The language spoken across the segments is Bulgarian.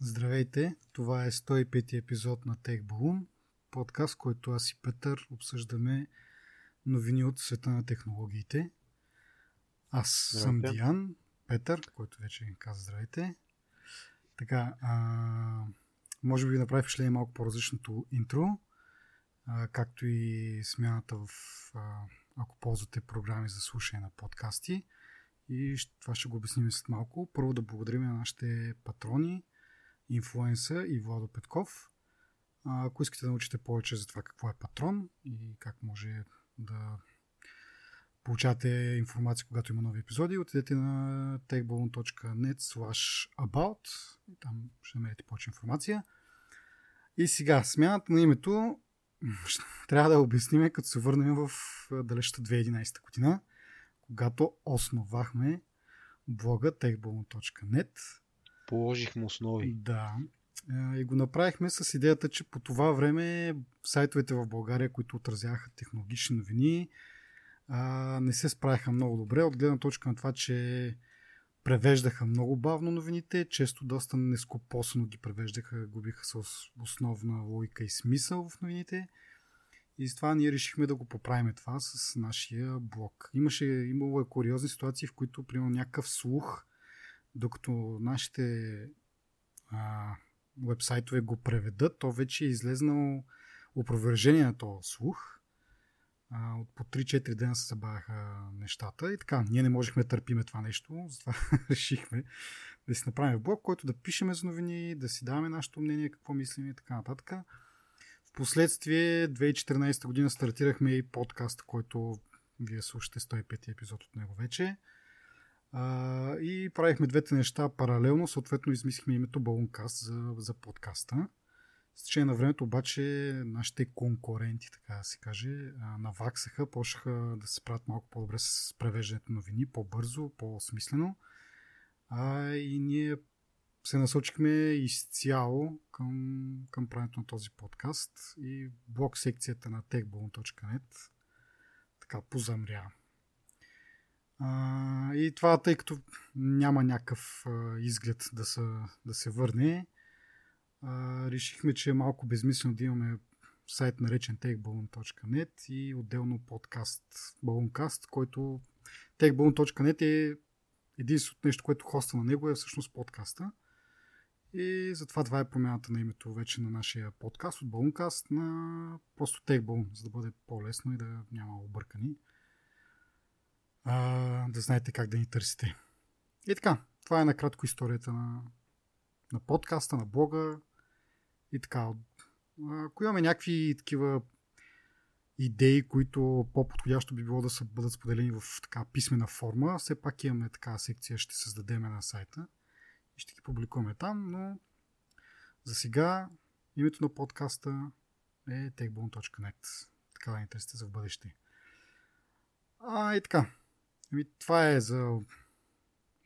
Здравейте, това е 105 епизод на Tech Balloon, подкаст, който аз и Петър обсъждаме новини от света на технологиите. Аз съм Диан, Петър, който вече каза здравейте. Така, а, може би направи впечатление малко по-различното интро, а, както и смяната в, а, ако ползвате програми за слушане на подкасти. И това ще го обясним след малко. Първо да благодарим на нашите патрони, инфлуенса и Владо Петков. Ако искате да научите повече за това какво е патрон и как може да получавате информация, когато има нови епизоди, отидете на techballoon.net slash about и там ще намерите повече информация. И сега, смяната на името трябва да обясним, като се върнем в далечната 2011 година, когато основахме блога techballoon.net. Положихме основи. Да. И го направихме с идеята, че по това време сайтовете в България, които отразяха технологични новини, не се справяха много добре, от гледна точка на това, че превеждаха много бавно новините, често доста нескопосано ги превеждаха, губиха с основна логика и смисъл в новините. И с това ние решихме да го поправим това с нашия блог. Имаше, имало е куриозни ситуации, в които, примерно, някакъв слух, докато нашите а, вебсайтове го преведат, то вече е излезнало опровержение на този слух а, от по 3-4 дена се забавяха нещата и така, ние не можехме да търпиме това нещо, затова решихме да си направим блог, който да пишеме за новини, да си даваме нашето мнение, какво мислим и така нататък. Впоследствие, 2014 година стартирахме и подкаст, който вие слушате 105 епизод от него вече. А, и правихме двете неща паралелно, съответно измислихме името Балункаст за, за подкаста. С течение на времето обаче нашите конкуренти, така да се каже, наваксаха, почнаха да се правят малко по-добре с превеждането на новини, по-бързо, по-смислено. А, и ние се насочихме изцяло към, към правенето на този подкаст и блок секцията на techbone.net така позамря. А, и това, тъй като няма някакъв а, изглед да се, да се върне, а, решихме, че е малко безмислено да имаме сайт наречен techballoon.net и отделно подкаст Balloncast, който techballoon.net е единственото нещо, което хоста на него е всъщност подкаста. И затова това е промяната на името вече на нашия подкаст от Balloncast на просто TechBalloon, за да бъде по-лесно и да няма объркани. А, да знаете как да ни търсите. И така, това е накратко историята на, на подкаста, на блога и така. Ако имаме някакви такива идеи, които по-подходящо би било да са, бъдат споделени в така писмена форма, все пак имаме така секция, ще създадем на сайта и ще ги публикуваме там, но за сега името на подкаста е techbone.net. Така да ни търсите за в бъдеще. А, и така. Ами, това е за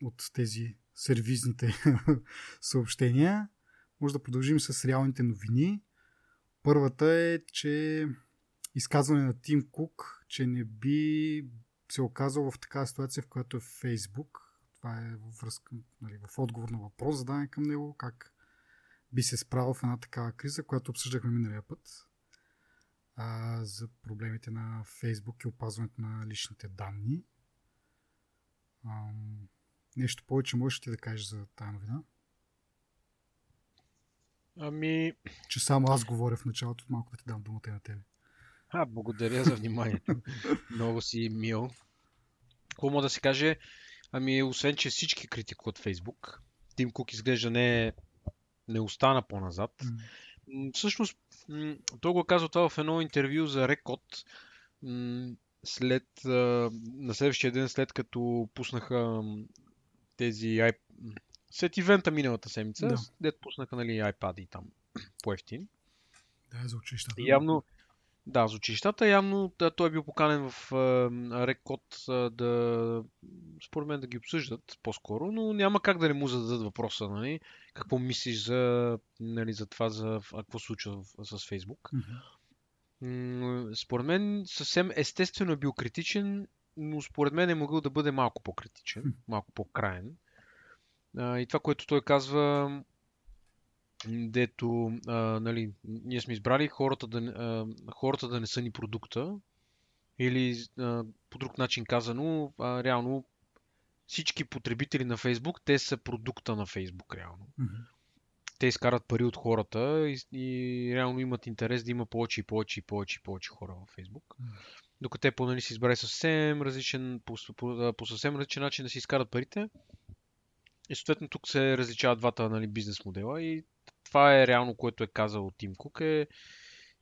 от тези сервизните съобщения. Може да продължим с реалните новини. Първата е, че изказване на Тим Кук, че не би се оказал в такава ситуация, в която е Фейсбук. Това е във, връзка, нали, в отговор на въпрос, зададен към него, как би се справил в една такава криза, която обсъждахме миналия път а, за проблемите на Фейсбук и опазването на личните данни. Нещо повече можеш ти да кажеш за тази новина? Ами... Че само аз говоря в началото, малко да ти дам думата и на тебе. А, благодаря за вниманието. Много си мил. Какво да се каже? Ами, освен, че всички критикуват Фейсбук, Тим Кук изглежда не, не остана по-назад. Mm. Всъщност, той го казва това в едно интервю за Рекод след, на следващия ден, след като пуснаха тези след ивента миналата седмица, да. дет пуснаха нали, iPad и там по-ефтин. Да, за училищата. Явно, да, за училищата. Явно да, той е бил поканен в uh, да, според мен, да ги обсъждат по-скоро, но няма как да не му зададат въпроса, нали? Какво мислиш за, нали, за това, за какво случва с Фейсбук. Mm-hmm. Според мен съвсем естествено е бил критичен, но според мен е могъл да бъде малко по-критичен, малко по-краен. И това, което той казва, дето а, нали, ние сме избрали хората да, а, хората да не са ни продукта или а, по друг начин казано, а, реално всички потребители на Фейсбук, те са продукта на Фейсбук реално. Мгм. Те изкарат пари от хората и, и реално имат интерес да има повече и повече и повече и повече хора във. Мгм. Докато те по, нали, си избрали съвсем различен, по, по, по съвсем различен начин да си изкарат парите. И съответно тук се различават двата нали, бизнес модела и това е реално, което е казал Тим Кук е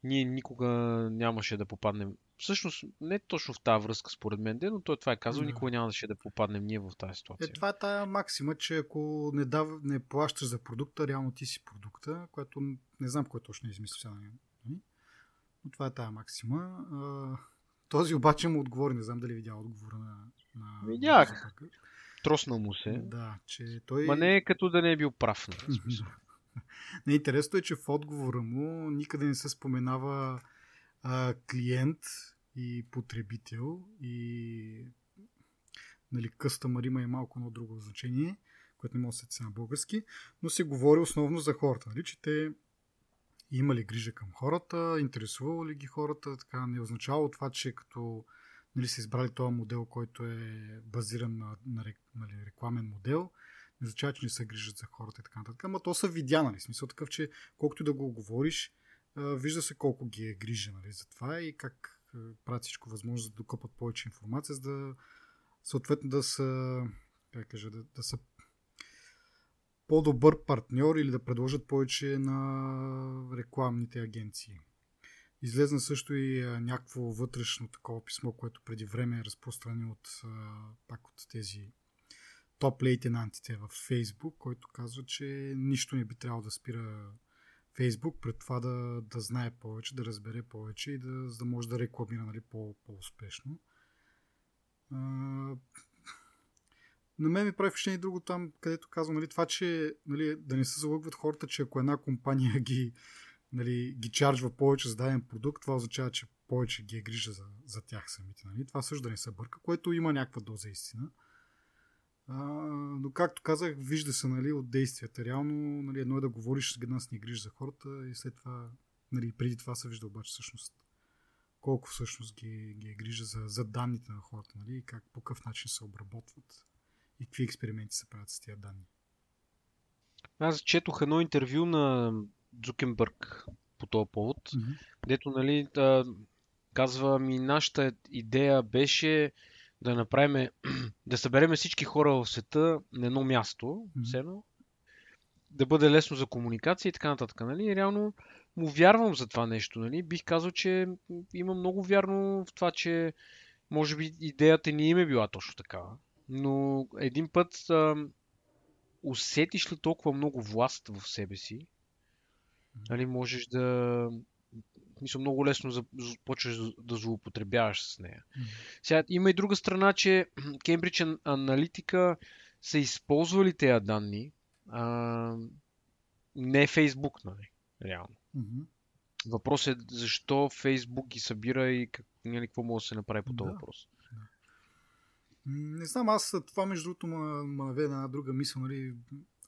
ние никога нямаше да попаднем. Всъщност, не точно в тази връзка, според мен, но той това е казал, Да. никога нямаше да попаднем ние в тази Е, ситуация. това е тая максима, че ако не, дав, не плащаш за продукта, реално ти си продукта, което не знам кой точно е измислил сега. нали? Но това е тая максима. Този обаче му отговори, не знам дали видя отговора на, на Видях. на Зукърбърг. Троснал му се. Да, че той... Ма не е като да не е бил прав. Нали? Не, интересното е, че в отговора му никъде не се споменава а, клиент и потребител и нали, къстъмър има и малко едно друго значение, което не може да се сети на български, но се говори основно за хората, нали, че те имали грижа към хората, интересувало ли ги хората, така не означава това, че като нали, са избрали този модел, който е базиран на, на нали, рекламен модел, не означава, че не се грижат за хората и така нататък. Ама то са видя, нали? Смисъл такъв, че колкото да го говориш, вижда се колко ги е грижа нали, за това и как правят всичко възможно, за да докопат повече информация, за да съответно да са, как кажа, да, да са по-добър партньор или да предложат повече на рекламните агенции. Излезна също и някакво вътрешно такова писмо, което преди време е разпространено от, пак от тези топ лейтенантите в Фейсбук, който казва, че нищо не би трябвало да спира Фейсбук пред това да, да знае повече, да разбере повече и да, да може да рекламира нали, по, по-успешно. А, на мен ми прави впечатление и друго там, където казвам, нали, това, че нали, да не се залъгват хората, че ако една компания ги, нали, ги чарджва повече за даден продукт, това означава, че повече ги е грижа за, за тях самите. Нали? Това също да не се бърка, което има някаква доза истина. А, но както казах, вижда се нали, от действията. Реално нали, едно е да говориш една с не за хората и след това, нали, преди това се вижда обаче всъщност колко всъщност ги, ги е грижа за, за данните на хората нали, и как по какъв начин се обработват и какви експерименти се правят с тези данни. Аз четох едно интервю на Дзукенбърг по този повод, дето, нали, да, казва ми, нашата идея беше да направим, да съберем всички хора в света на едно място, Мгм. все едно, да бъде лесно за комуникация и така нататък. Нали? Реално му вярвам за това нещо. Нали? Бих казал, че има много вярно в това, че може би идеята ни им е била точно такава. Но един път ам, усетиш ли толкова много власт в себе си, нали, можеш да мисля, много лесно за, за- почваш да- злоупотребяваш с нея. Мгм. Сега има и друга страна, че Кембридж Аналитика са използвали тези данни, а, не Фейсбук, нали, реално. Мгм. Въпросът е защо Фейсбук ги събира и как, нали, какво може да се направи по този Да. въпрос. Не знам, аз това между другото ме наведе на една друга мисъл, нали,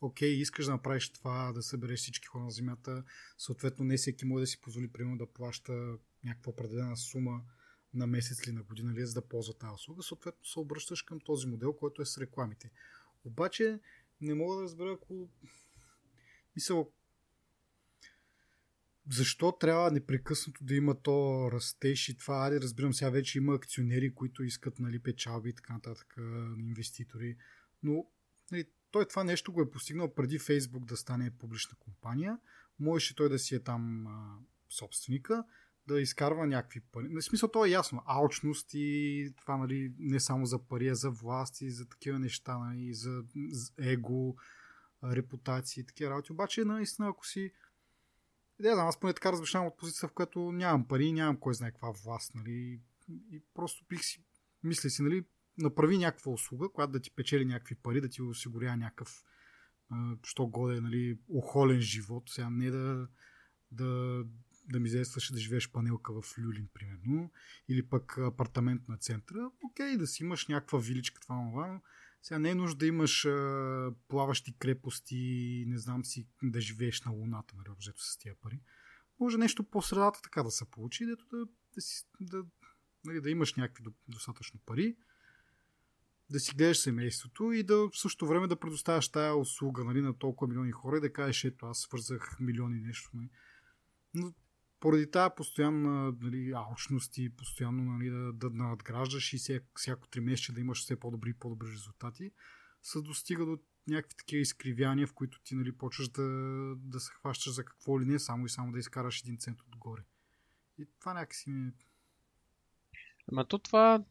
окей, искаш да направиш това, да събереш всички хора на Земята, съответно не всеки може да си позволи, примерно, да плаща някаква определена сума на месец или на година, ли, за да ползва тази услуга, съответно се обръщаш към този модел, който е с рекламите. Обаче не мога да разбера, ако мисъл, защо трябва непрекъснато да има то растеж и това, аде, разбирам сега вече има акционери, които искат нали, печалби и така нататък, инвеститори, но нали, той това нещо го е постигнал преди Фейсбук да стане публична компания, можеше той да си е там а, собственика, да изкарва някакви пари. В смисъл, то е ясно. Алчност и това, нали, не само за пари, а за власт и за такива неща, нали, за, за его, а, репутация и такива работи. Обаче, наистина, ако си не знам, аз поне така размишлявам от позиция, в която нямам пари, нямам кой знае каква власт, нали, и просто бих си, мисля си, нали, направи някаква услуга, която да ти печели някакви пари, да ти осигурява някакъв, що годе, нали, охолен живот, сега не да, да, да ми действаш да живееш панелка в Люлин, примерно, или пък апартамент на центъра, окей, да си имаш някаква виличка, това, това, Сега не е нужда да имаш а, плаващи крепости, не знам си, да живееш на Луната, нали, обзето с тия пари. Може нещо по средата така да се получи, дето да, да, си, да, нали, да имаш някакви достатъчно пари, да си гледаш семейството и да в същото време да предоставяш тая услуга нали, на толкова милиони хора и да кажеш, ето аз свързах милиони нещо. Нали. Но поради тази постоянна нали, алчност и постоянно нали, да, да надграждаш и всяко, всяко три месеца да имаш все по-добри и по-добри резултати, се достига до някакви такива изкривяния, в които ти нали, почваш да, да се хващаш за какво ли не, само и само да изкараш един цент отгоре. И това някакси ми... Ама то това...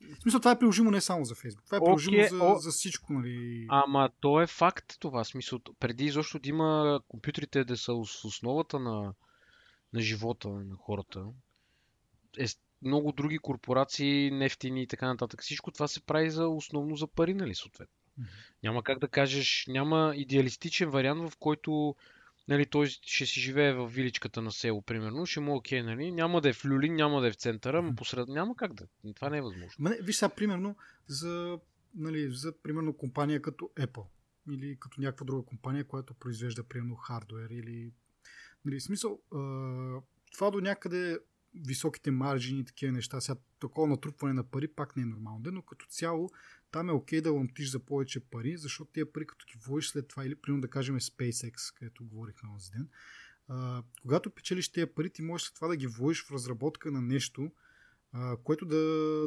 В смисъл, това е приложимо не само за Facebook. Това е приложимо okay, за, о... за всичко, нали? Ама то е факт това. Смисъл, преди изобщо да има компютрите да са основата на, на живота на хората. Е, много други корпорации, нефтини и така нататък. Всичко това се прави за основно за пари, нали, съответно. Mm-hmm. Няма как да кажеш, няма идеалистичен вариант, в който нали, той ще си живее в виличката на село, примерно, ще му е окей, нали, няма да е в Люлин, няма да е в центъра, но посред няма как да. Това не е възможно. Ма виж сега, примерно, за, нали, за примерно компания като Apple или като някаква друга компания, която произвежда примерно хардвер или нали, смисъл, това до някъде високите маржини и такива неща, сега такова натрупване на пари пак не е нормално, но като цяло там е окей да ламтиш за повече пари, защото тия пари като ги вложиш след това или примерно да кажем SpaceX, където говорихме този ден, а, когато печелиш тези пари, ти можеш след това да ги вложиш в разработка на нещо, а, което да,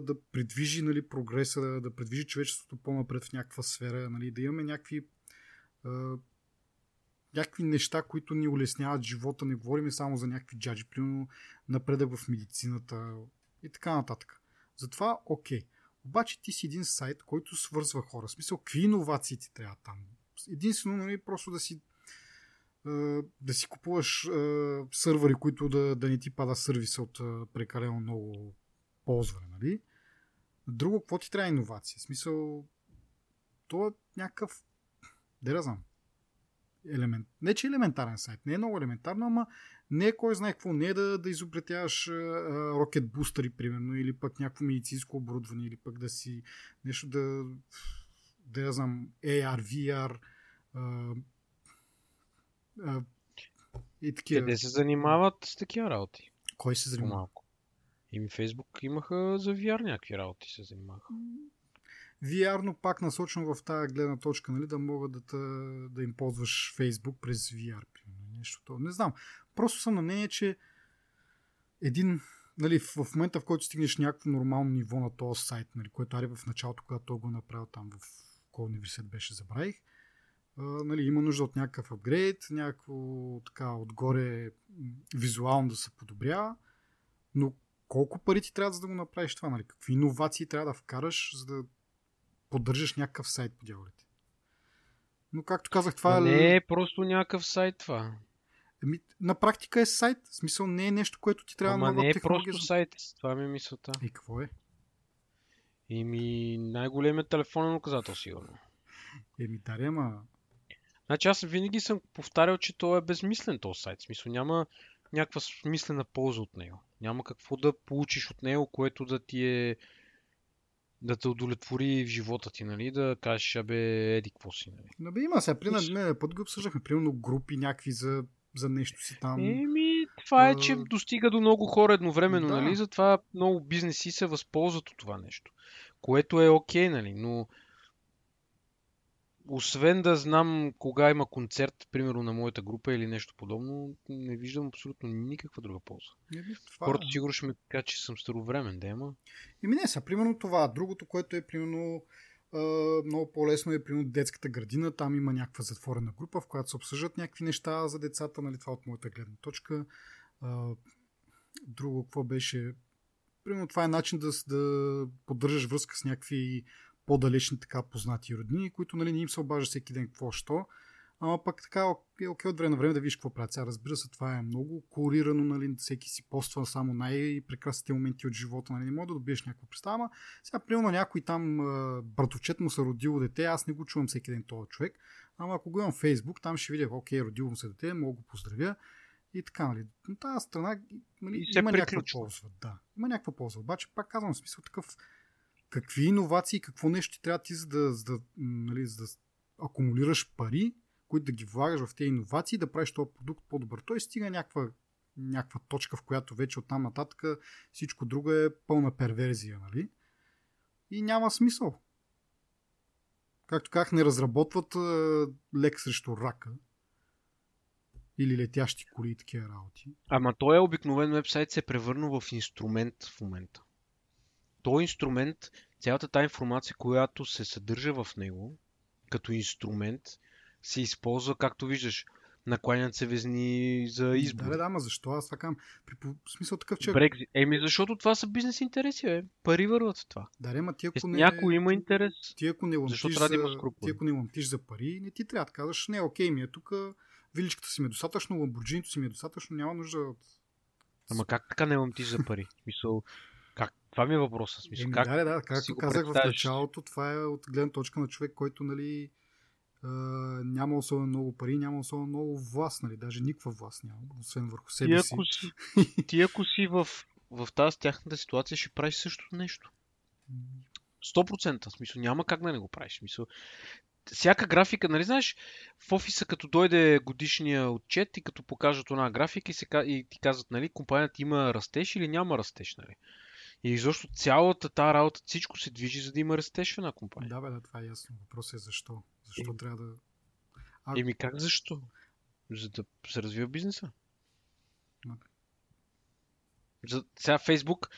да придвижи нали, прогреса, да, да придвижи човечеството по-напред в някаква сфера, нали, да имаме някакви а, някакви неща, които ни улесняват живота, не говорим само за някакви джаджи, примерно напредък в медицината и така нататък. Затова, окей. Обаче ти си един сайт, който свързва хора. В смисъл, какви иновации ти трябва там? Единствено, нали, просто да си да си купуваш сървъри, които да, да не ти пада сервиса от прекалено много ползване, нали? Друго, какво ти трябва иновация? В смисъл, то е някакъв, да знам, елемент. Не, че е елементарен сайт, не е много елементарно, ама не е кой знае какво, не е да, да изобретяваш рокет бустери, примерно, или пък някакво медицинско оборудване, или пък да си нещо да, да я знам, AR, VR, а, а, и такива. Къде се занимават с такива работи? Кой се занимава? По-малко. Ими Фейсбук имаха за VR някакви работи се занимаваха. VR, но пак насочено в тази гледна точка, нали, да могат да, да им ползваш Facebook през VR. Примерно, нещо това. Не знам. Просто съм на мнение, че един, нали, в, момента, в който стигнеш някакво нормално ниво на този сайт, нали, което ари в началото, когато той го е направил там в кой университет беше, забравих, нали, има нужда от някакъв апгрейд, някакво така отгоре визуално да се подобрява, но колко пари ти трябва за да го направиш това? Нали? Какви иновации трябва да вкараш, за да поддържаш някакъв сайт по дяволите. Но както казах, това е... Не е просто някакъв сайт това. Еми, на практика е сайт. В смисъл не е нещо, което ти трябва Ама да не е просто сайт. Това ми е мисълта. И какво е? Еми, най-големият телефонен указател, сигурно. Еми, даре, ама... Значи аз винаги съм повтарял, че то е безмислен този сайт. В смисъл няма някаква смислена полза от него. Няма какво да получиш от него, което да ти е да те удовлетвори в живота ти, нали? Да кажеш, абе, еди, какво си, нали? Но бе, има сега, примерно, не, път го обсъждахме, примерно групи някакви за, за нещо си там. Еми, това е, че достига до много хора едновременно, да. нали? Затова много бизнеси се възползват от това нещо. Което е окей, okay, нали? Но освен да знам кога има концерт, примерно на моята група или нещо подобно, не виждам абсолютно никаква друга полза. Не, това... Хората сигурно ще ми кажат, че съм старовремен, да има. Еми не са, примерно това. Другото, което е примерно много по-лесно е примерно детската градина. Там има някаква затворена група, в която се обсъждат някакви неща за децата, нали, това от моята гледна точка. друго, какво беше? Примерно това е начин да, да поддържаш връзка с някакви по-далечни така познати роднини, които нали, не им се обажда всеки ден какво що. Ама пък така е окей от време на време да видиш какво правят. Сега разбира се, това е много колорирано, нали, всеки си поства само най-прекрасните моменти от живота, нали, не мога да добиеш някаква представа. Ама сега, примерно, някой там братовчет му се родило дете, аз не го чувам всеки ден този човек. Ама ако го имам в Фейсбук, там ще видя, окей, родило му се дете, мога го поздравя и така, нали. Но тази страна нали, има някаква полза. Да, има някаква полза. Обаче, пак казвам, в смисъл такъв какви иновации, какво нещо ти трябва ти, за да, за да, нали, за да акумулираш пари, които да ги влагаш в тези иновации, да правиш този продукт по-добър. Той стига някаква, някаква точка, в която вече оттам нататък всичко друго е пълна перверзия, нали? И няма смисъл. Както как не разработват лек срещу рака или летящи коли и такива работи. Ама той е обикновен вебсайт се е превърнал в инструмент в момента. Той инструмент, цялата тази информация, която се съдържа в него, като инструмент, се използва, както виждаш, накланят се везни за избор. Да, да, ама защо? Аз това казвам. При смисъл такъв, че... Брекзит. Еми, защото това са бизнес интереси, бе. Пари върват в това. Да, ама ти ако Ако не... Някой има интерес. Ти ако не Защо трябва да има скрупули? ти ако не лъмтиш за пари, не ти трябва да казваш, не, окей, ми е тук, виличката си ми е достатъчно, ламбурджинито си ми е достатъчно, няма нужда от... Ама как така не лъмтиш за пари? Как? Това ми е въпросът. В Смисъл, как? да, да, както казах в началото, това е от гледна точка на човек, който нали, а, няма особено много пари, няма особено много власт, нали, даже никаква власт няма, освен върху Ти себе си. ако си, ти ако си в, в тази тяхната ситуация, ще правиш същото нещо. 100%. В смисъл, няма как да не го правиш. В Смисъл, всяка графика, нали знаеш, в офиса като дойде годишния отчет и като покажат една графика и, се, и ти казват, нали, компанията има растеж или няма растеж, нали. И изобщо цялата тази работа, всичко се движи, за да има растеж в една компания. Да, бе, да, това е ясно. Въпросът е защо. Защо Еми. трябва да... А- Еми как защо? За да се развива бизнеса. За, сега Фейсбук,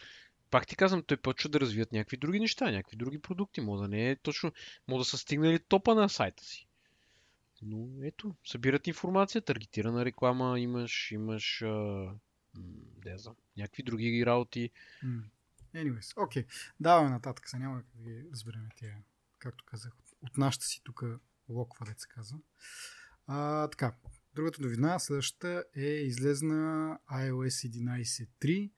пак ти казвам, той почва да развият някакви други неща, някакви други продукти. Може да не е точно, може да са стигнали топа на сайта си. Но ето, събират информация, таргетирана реклама, имаш, имаш, а, да знам, някакви други работи. М. Anyways, окей. Даваме нататък, сега няма да ги разберем тия, както казах, от нашата си тук локва, деца казва. А, така, другата новина, следващата е излезна iOS 11.3,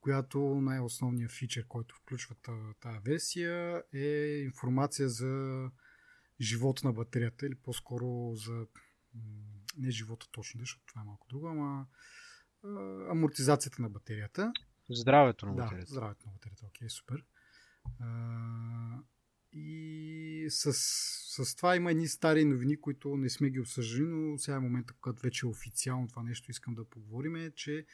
която най-основният фичър, който включва та- тази версия е информация за живота на батерията или по-скоро за не живота точно, защото това е малко друго, ама амортизацията на батерията. Здравето на Да, батерията. здравето на батерията. Окей, супер. А, и с, с това има едни стари новини, които не сме ги обсъждали, но сега е момента, когато вече е официално това нещо искам да поговорим, е, че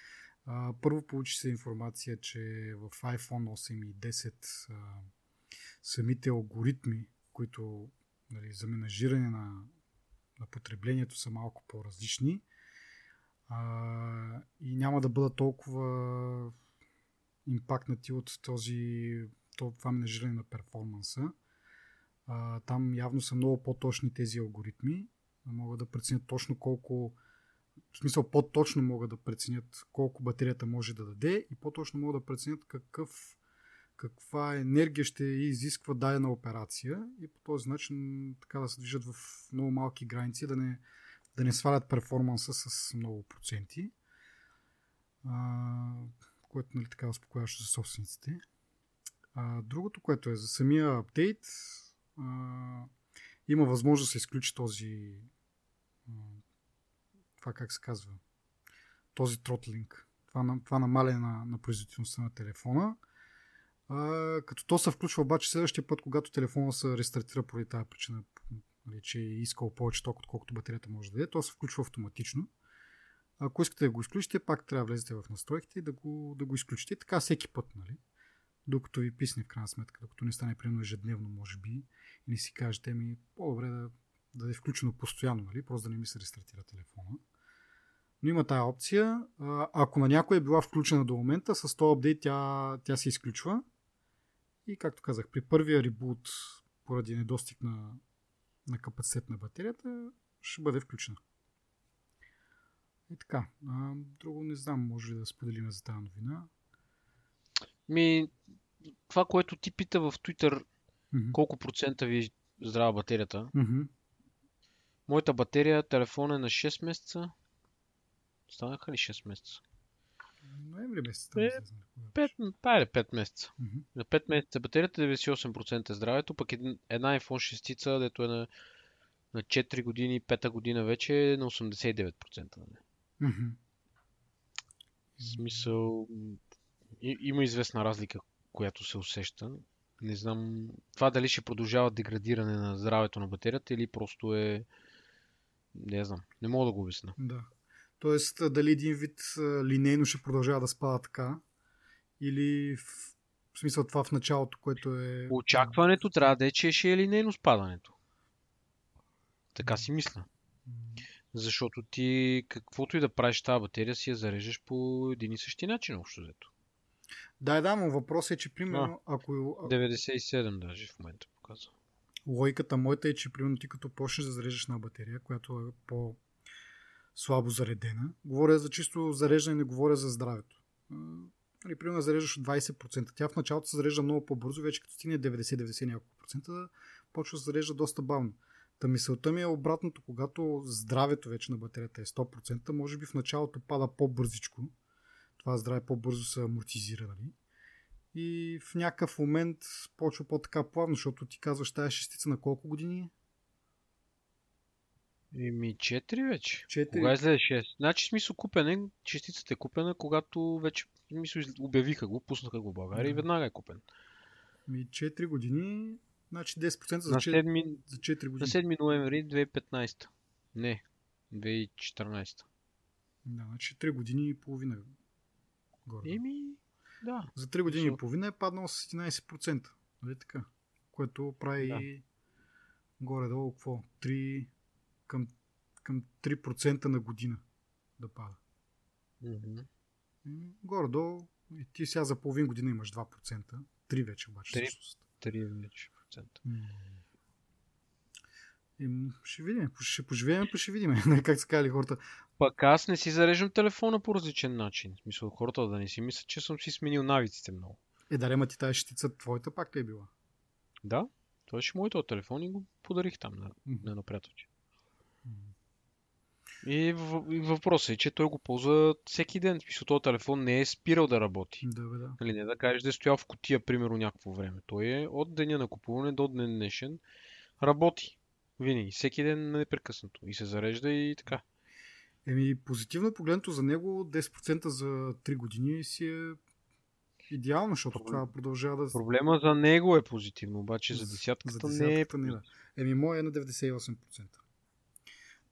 а, първо получи се информация, че в iPhone 8 и 10 а, самите алгоритми, които нали, за менажиране на, на потреблението са малко по-различни а, и няма да бъдат толкова импактнати от този, то- това менажиране на перформанса. А, там явно са много по-точни тези алгоритми. Могат да преценят точно колко в смисъл по-точно могат да преценят колко батерията може да даде и по-точно могат да преценят какъв, каква енергия ще изисква дадена операция и по този начин така да се движат в много малки граници, да не, да не свалят перформанса с много проценти. А, което нали, така е успокояващо за собствениците. А, другото, което е за самия апдейт, а, има възможност да се изключи този а, това как се казва този тротлинг, това, това намаляне на, на производителността на телефона. А, като то се включва обаче следващия път, когато телефона се рестартира поради тази причина, нали, че е искал повече ток, отколкото батерията може да даде, то се включва автоматично. Ако искате да го изключите, пак трябва да влезете в настройките и да го, да го изключите. Така всеки път, нали? Докато ви писне в крайна сметка, докато не стане примерно ежедневно, може би, и не си кажете, ми по-добре да, да е включено постоянно, нали? Просто да не ми се рестартира телефона. Но има тая опция. Ако на някой е била включена до момента, с този апдейт тя, тя се изключва. И както казах, при първия ребут, поради недостиг на, на капацитет на батерията, ще бъде включена. И така. А, друго не знам, може ли да споделим за тази новина. Ми, това, което ти пита в Twitter, Мгм. колко процента ви е здрава батерията. Мгм. Моята батерия, телефон е на 6 месеца. Станаха ли 6 месеца? Ноември месец. там Е, излезе, кога 5, беше. пайде 5 месеца. Мгм. На 5 месеца батерията 98% е здравето, пък една iPhone 6, дето е на, на 4 години, 5 година вече е на 89%. Нали? В смисъл, и, има известна разлика, която се усеща. Не знам това дали ще продължава деградиране на здравето на батерията или просто е... Не знам. Не мога да го обясня. Да. Тоест, дали един вид линейно ще продължава да спада така, или в, в смисъл това в началото, което е... Очакването трябва да е, че ще е линейно спадането. Така си мисля. Защото ти каквото и да правиш тази батерия си я зарежеш по един и същи начин общо взето. Да, да, но въпросът е, че примерно, а, ако... 97 даже в момента показва. Логиката моята е, че примерно ти като почнеш да зареждаш на батерия, която е по слабо заредена, говоря за чисто зареждане, не говоря за здравето. Нали, примерно зареждаш от 20%. Тя в началото се зарежда много по-бързо, вече като стигне 90-90 няколко процента, почва да се зарежда доста бавно. Та мисълта ми е обратното, когато здравето вече на батерията е 100%, може би в началото пада по-бързичко, това здраве по-бързо се амортизира, нали? И в някакъв момент почва по-така плавно, защото ти казваш тази шестица на колко години е? Еми 4 вече. 4. Кога излезе 6? Значи смисъл купена, е, частицата е купена, когато вече мисъл, обявиха го, пуснаха го в България да. и веднага е купен. Ми 4 години, значи 10% за, на 4, 7, за 4 години. На 7 ноември 2015. Не, 2014. Да, значи 3 години и половина Горе. Еми, да. За 3 години и половина е паднал с 11%. Нали така? Което прави да. горе-долу какво? 3 към, към 3% на година да пада. Mm-hmm. Горе-долу и ти сега за половин година имаш 2%. 3 вече обаче 3, всъщност. 3 вече И ще видим. Ще поживеем, ще видим. как са казали хората. Пък аз не си зареждам телефона по различен начин. Смисъл, хората да не си мислят, че съм си сменил навиците много. Е, да, ма ти тази щица твоята пак ли е била? Да, това ще моето телефон и го подарих там на, mm-hmm. на, на приятелче. И, въпросът е, че той го ползва всеки ден. Смисъл, този телефон не е спирал да работи. Да, бе, да. Нали, не да кажеш да е стоял в котия, примерно, някакво време. Той е от деня на купуване до ден днешен работи. Винаги. Всеки ден непрекъснато. И се зарежда и така. Еми, позитивно погледнато за него 10% за 3 години си е идеално, защото Проблем... това продължава да... Проблема за него е позитивно, обаче за десятката, за десятката не е... Не, да. Еми, моя е на 98%.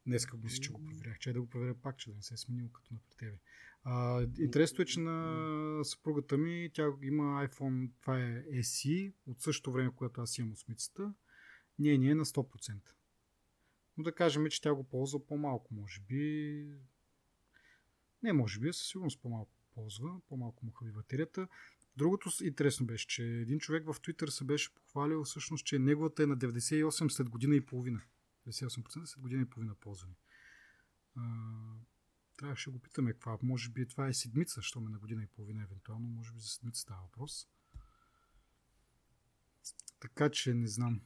Днеска мисля, че го проверях. Че да го проверя пак, че да не се е сменил като на тебе. А, интересното е, че на съпругата ми тя има iPhone, това е SE, от същото време, когато аз имам осмицата. Не, не е на 100%. Но да кажем, че тя го ползва по-малко, може би. Не, може би, със сигурност по-малко ползва, по-малко му хаби батерията. Другото интересно беше, че един човек в Twitter се беше похвалил всъщност, че неговата е на 98 след година и половина. 98% след година и половина ползване. А, трябваше да го питаме каква. Може би това е седмица, що ме на година и половина евентуално. Може би за седмица става въпрос. Така че не знам.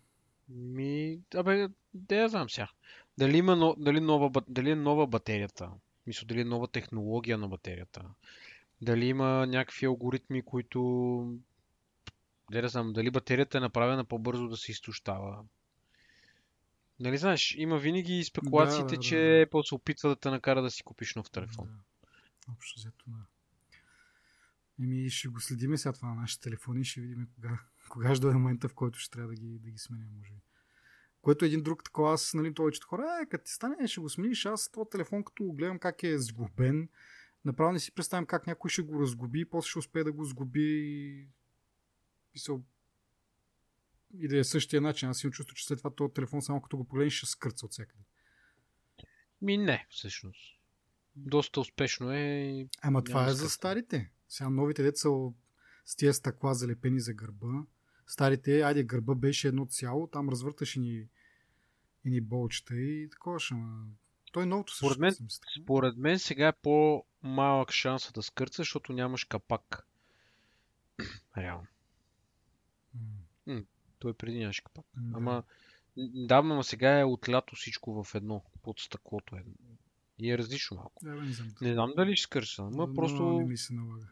Ми, абе, да я знам сега. Дали, има, дали, нова, дали е нова батерията? Мисля, дали е нова технология на батерията? Дали има някакви алгоритми, които... Да знам, дали батерията е направена по-бързо да се изтощава? Нали знаеш, има винаги спекулациите, да, да, че да. Apple се опитва да те накара да си купиш нов телефон. Да. Общо взето, да. Еми, ще го следиме сега това на нашите телефони и ще видим кога, кога ще дойде момента, в който ще трябва да ги, да ги сменим, може би. Което е един друг такова, аз, нали, повечето хора, е, като ти стане, ще го смениш, аз този телефон, като го гледам как е сгубен, направо не си представям как някой ще го разгуби, после ще успее да го сгуби и се и да е същия начин. Аз имам чувство, че след това този телефон, само като го погледнеш, ще скърца от всякъде. Ми не, всъщност. Доста успешно е. Ама това е за старите. Сега новите деца с тия стъкла залепени за гърба. Старите, айде, гърба беше едно цяло, там развърташе ни и ни болчета и такова ще Той е новото също. Според мен, според мен сега е по-малък шанс да скърца, защото нямаш капак. Реално. Той преди нямаше капак. Да. Ама, да, но сега е от лято всичко в едно, под стъклото е. И е различно малко. Да, не, знам. не знам дали ще скърша, ама но, просто... Не ми се налага.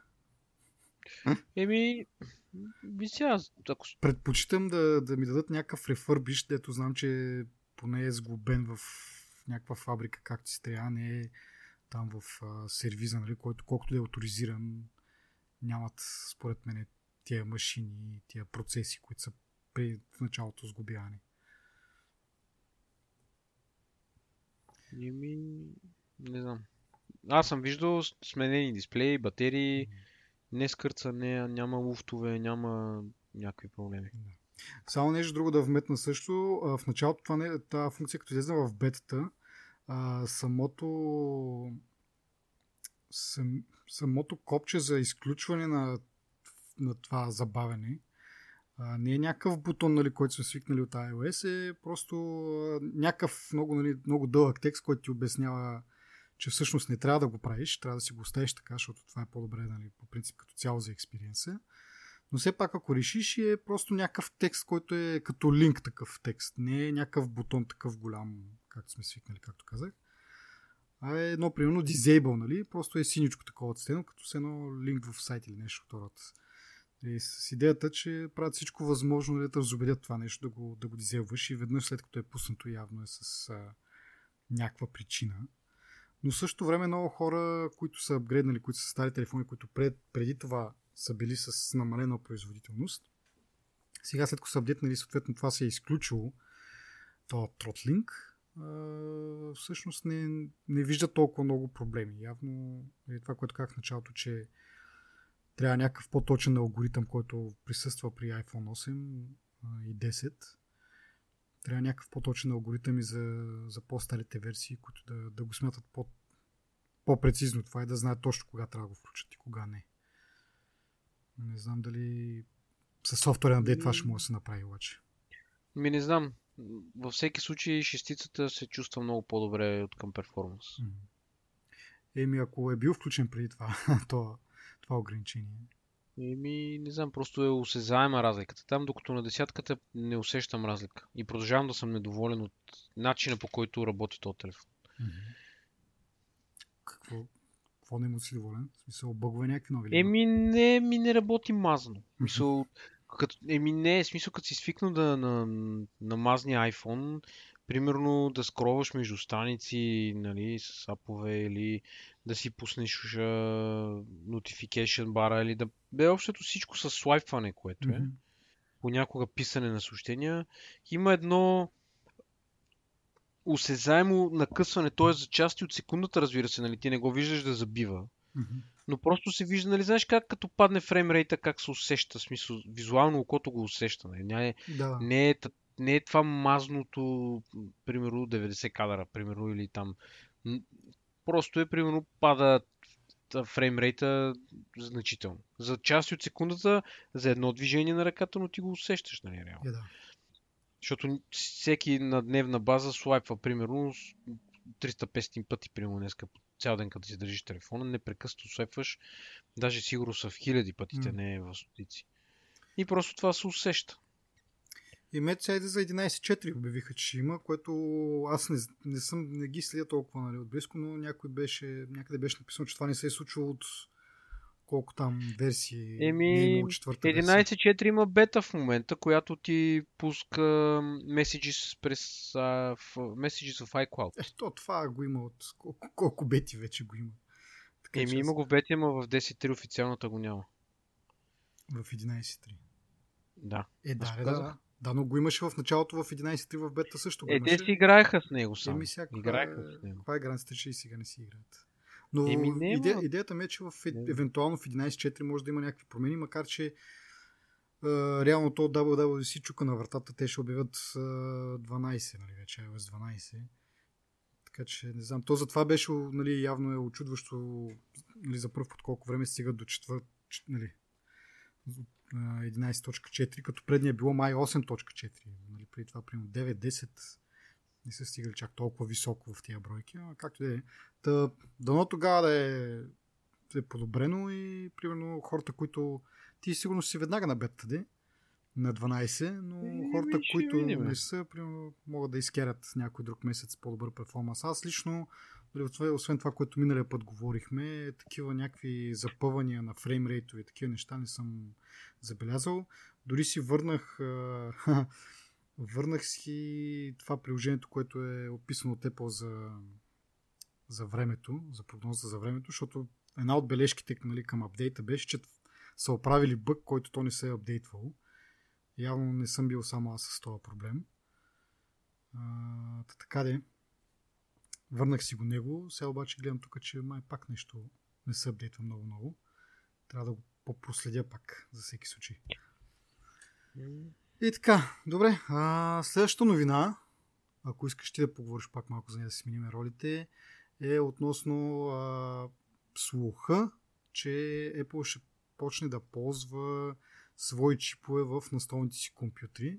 Еми, сега, ако... Предпочитам да, да ми дадат някакъв рефърбиш, дето знам, че поне е сглобен в някаква фабрика, както си трябва, не е там в а, сервиза, нали, който колкото да е авторизиран, нямат, според мен, тия машини, тия процеси, които са при началото сгубявани. Еми, не знам. Аз съм виждал сменени дисплеи, батерии, не скърцане, няма луфтове, няма някакви проблеми. Само нещо друго да вметна също. В началото това не, тази функция, като излезе в бетата, самото сам, самото копче за изключване на, на това забавене а, не е някакъв бутон, нали, който сме свикнали от iOS, е просто а, някакъв много, нали, много дълъг текст, който ти обяснява, че всъщност не трябва да го правиш, трябва да си го оставиш така, защото това е по-добре, нали, по принцип, като цяло за експириенса. Но все пак, ако решиш, е просто някакъв текст, който е като линк такъв текст. Не е някакъв бутон такъв голям, както сме свикнали, както казах. А е едно, примерно, disable, нали? Просто е синичко такова отстено, като с едно линк в сайт или нещо от и с идеята, че правят всичко възможно нали, да разобедят това нещо, да го, да го дизелваш и веднъж след като е пуснато явно е с а, някаква причина. Но в същото време много хора, които са апгрейднали, които са стари телефони, които пред, преди това са били с намалена производителност, сега след като са апдейтнали, съответно това се е изключило, то тротлинг, всъщност не, не вижда толкова много проблеми. Явно е това, което казах в началото, че трябва някакъв по-точен алгоритъм, който присъства при iPhone 8 и 10. Трябва някакъв по-точен алгоритъм и за, за по-старите версии, които да, да го смятат по, по-прецизно това и да знаят точно кога трябва да го включат и кога не. Не знам дали със софтуера на това ще може да се направи обаче. Ми не знам. Във всеки случай шестицата се чувства много по-добре от към перформанс. Еми, ако е бил включен преди това, то това ограничение? Еми, не знам, просто е осезаема разликата. Там, докато на десятката не усещам разлика. И продължавам да съм недоволен от начина по който работи този телефон. Какво, какво не му си доволен? В смисъл, бъгове някакви нови? Еми, не, ми не работи мазно. Мисъл, като, еми не, смисъл като си свикнал да на, на мазния iPhone, примерно да скроваш между страници нали, с апове или да си пуснеш uh, notification бара или да... Бе, общото всичко с слайпване, което е. Mm-hmm. Понякога писане на съобщения. Има едно осезаемо накъсване, т.е. за части от секундата, разбира се, нали, ти не го виждаш да забива. Mm-hmm. Но просто се вижда, нали, знаеш как като падне фреймрейта, как се усеща, смисъл, визуално окото го усеща. Нали? Не, е, да. не, е, не е това мазното, примерно 90 кадра, примерно, или там Просто е, примерно, пада фреймрейта значително. За части от секундата, за едно движение на ръката, но ти го усещаш, нали, реално. Yeah, да. Защото всеки на дневна база слайпва, примерно, 300-500 пъти, примерно, днеска цял ден, като си държиш телефона, непрекъснато слайпваш, даже сигурно са в хиляди пътите, mm. не в стотици. И просто това се усеща. И Mate за 11.4 обявиха, че ще има, което аз не, не, съм, не ги следя толкова нали, отблизко, но някой беше, някъде беше написано, че това не се е случило от колко там версии Еми, не е 11.4 има бета в момента, която ти пуска messages през uh, в, messages в iCloud. Е, то това го има от колко, колко бети вече го има. Така, Еми, има го в бети, ама в 10.3 официалната го няма. В 11.3. Да. Е, да, да, да. Да, но го имаше в началото в 11.3 в бета също. Е, те си играеха с него само. Еми, сега, играеха с него. Каква е гаранцията, че и сега не си играят? Но Еми, не, иде, идеята ми е, че в, не. евентуално в 11.4 може да има някакви промени, макар че Uh, реално то WWDC чука на вратата, те ще обявят uh, 12, нали, вече iOS 12. Така че не знам. То затова беше, нали, явно е очудващо нали, за първ под колко време стигат до четвърт, нали, 11.4, като предния е било май 8.4. Нали, преди това, примерно 9-10 не са стигали чак толкова високо в тия бройки, а както да е. Та, дано тогава да е, да е подобрено и примерно хората, които ти сигурно си веднага на бета на 12, но и, хората, които не са, примерно, могат да изкерят някой друг месец по-добър перформанс. Аз лично освен това, което миналия път говорихме, такива някакви запъвания на фреймрейтове, такива неща не съм забелязал. Дори си върнах върнах си това приложението, което е описано от Apple за, за времето, за прогноза за времето, защото една от бележките нали, към апдейта беше, че са оправили бък, който то не се е апдейтвал. Явно не съм бил само аз с този проблем. А, така де. Върнах си го него, сега обаче гледам тук, че май пак нещо не се апдейтва много-много. Трябва да го попроследя пак, за всеки случай. И така, добре. А, следващата новина, ако искаш ти да поговориш пак малко за нея да си сменим ролите, е относно а, слуха, че Apple ще почне да ползва свои чипове в настолните си компютри.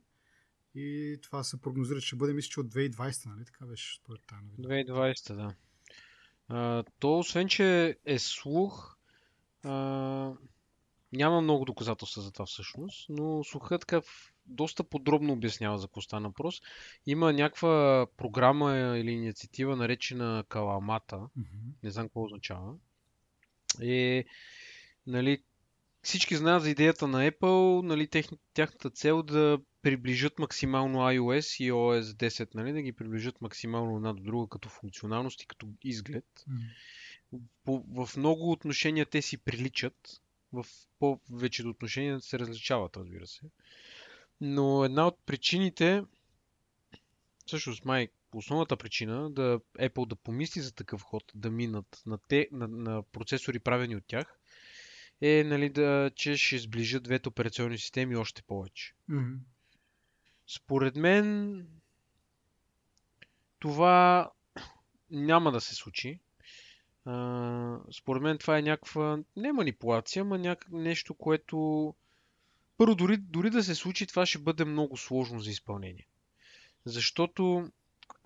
И това се прогнозира, че бъде, мисля, че от 2020, нали? Така беше според тази новина. 2020, да. А, то, освен, че е слух, а, няма много доказателства за това всъщност, но слухът така доста подробно обяснява за какво стана въпрос. Има някаква програма или инициатива, наречена Каламата. Mm-hmm. Не знам какво означава. Е, нали, всички знаят за идеята на Apple, нали, тех, тяхната цел да приближат максимално iOS и OS 10, нали, да ги приближат максимално една до друга като функционалност и като изглед. Mm. По, в много отношения те си приличат, в повечето отношения се различават, разбира се. Но една от причините, всъщност май основната причина да Apple да помисли за такъв ход, да минат на, те, на, на процесори правени от тях, е, нали, да, че ще сближат двете операционни системи още повече. Mm-hmm. Според мен това няма да се случи. А, според мен това е някаква, не манипулация, ама няк... нещо, което първо дори, дори да се случи, това ще бъде много сложно за изпълнение. Защото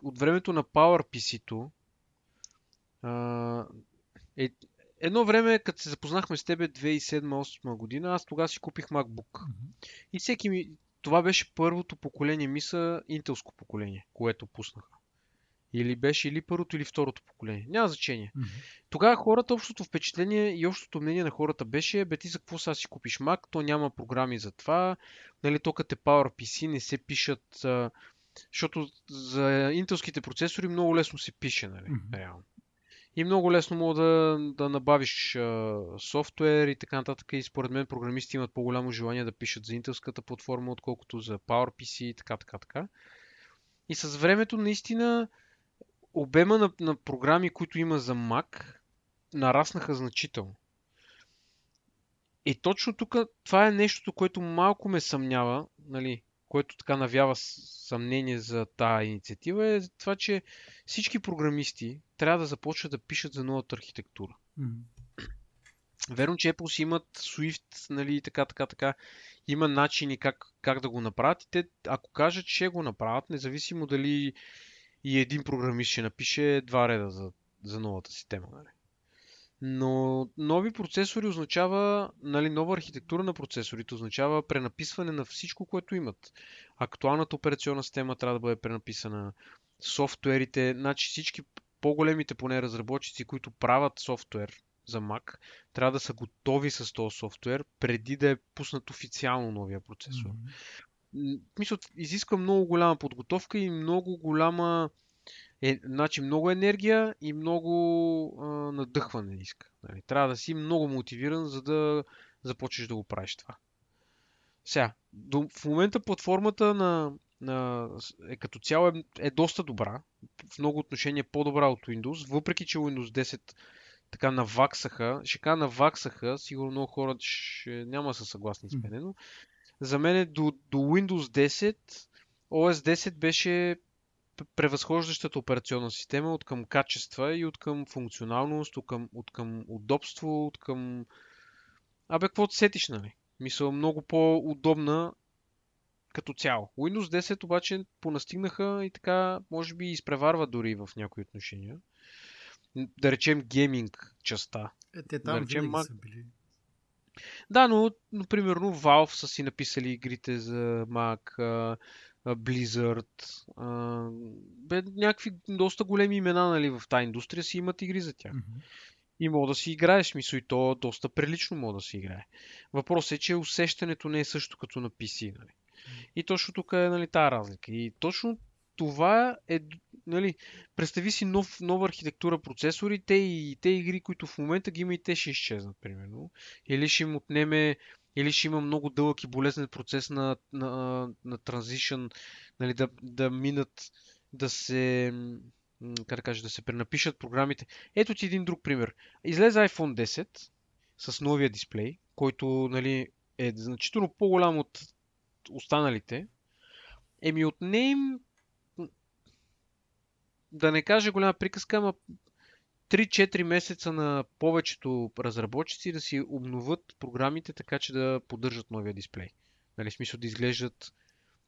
от времето на PowerPC-то е, едно време, като се запознахме с тебе 2007-2008 година, аз тогава си купих MacBook. Mm-hmm. И всеки ми... Това беше първото поколение, мисля, интелско поколение, което пуснаха. Или беше или първото, или второто поколение. Няма значение. Mm-hmm. Тогава хората, общото впечатление и общото мнение на хората беше, бе ти за какво сега си купиш Mac, то няма програми за това, нали, то като е PowerPC не се пишат, а, защото за интелските процесори много лесно се пише, нали, mm-hmm. реално. И много лесно мога да, да набавиш а, софтуер и така нататък. И според мен програмисти имат по-голямо желание да пишат за интелската платформа, отколкото за PowerPC и така, така, така. И с времето наистина обема на, на програми, които има за Mac, нараснаха значително. И точно тук това е нещото, което малко ме съмнява, нали, което така навява съмнение за тази инициатива, е това, че всички програмисти трябва да започнат да пишат за новата архитектура. Mm-hmm. Верно, че Apple си имат Swift, нали, така, така, така. Има начини как, как да го направят и те, ако кажат, че го направят, независимо дали и един програмист ще напише два реда за, за новата система. Нали. Но нови процесори означава, нали, нова архитектура на процесорите означава пренаписване на всичко, което имат. Актуалната операционна система трябва да бъде пренаписана, софтуерите, значи всички по-големите поне разработчици, които правят софтуер за Mac, трябва да са готови с този софтуер преди да е пуснат официално новия процесор. Mm-hmm. Мисля, изисква много голяма подготовка и много голяма е, значи много енергия и много а, надъхване иска. Нали? Трябва да си много мотивиран, за да започнеш да го правиш това. Сега, до, в момента платформата на, на, е като цяло е, е доста добра. В много отношения по-добра от Windows, въпреки че Windows 10 така наваксаха, ще кажа наваксаха, сигурно много хора ще няма са съгласни с мен, но за мен до, до Windows 10 OS 10 беше превъзхождащата операционна система от към качества и от към функционалност, от към, от към удобство, от към... Абе, какво сетиш, нали? Мисля, много по-удобна като цяло. Windows 10 обаче понастигнаха и така, може би, изпреварва дори в някои отношения. Да речем гейминг частта. Е, те там да речем, Mac... са били. Да, но, но примерно Valve са си написали игрите за Mac, Blizzard, бе, някакви доста големи имена нали, в тази индустрия си имат игри за тях. Mm-hmm. И мога да си играеш, мисъл и то доста прилично мога да си играе. Въпросът е, че усещането не е също като на PC. Нали. И точно тук е нали, тази разлика. И точно това е нали, представи си нов, нова архитектура процесори, те и те игри, които в момента ги има и те ще изчезнат, примерно. Или ще им отнеме или ще има много дълъг и болезнен процес на, на, на транзишън, нали, да, да минат, да се, как да кажа, да се пренапишат програмите. Ето ти един друг пример. Излезе iPhone 10 с новия дисплей, който нали, е значително по-голям от останалите. Еми отне им да не кажа голяма приказка, ама 3-4 месеца на повечето разработчици да си обновят програмите така, че да поддържат новия дисплей. Нали, в смисъл да изглеждат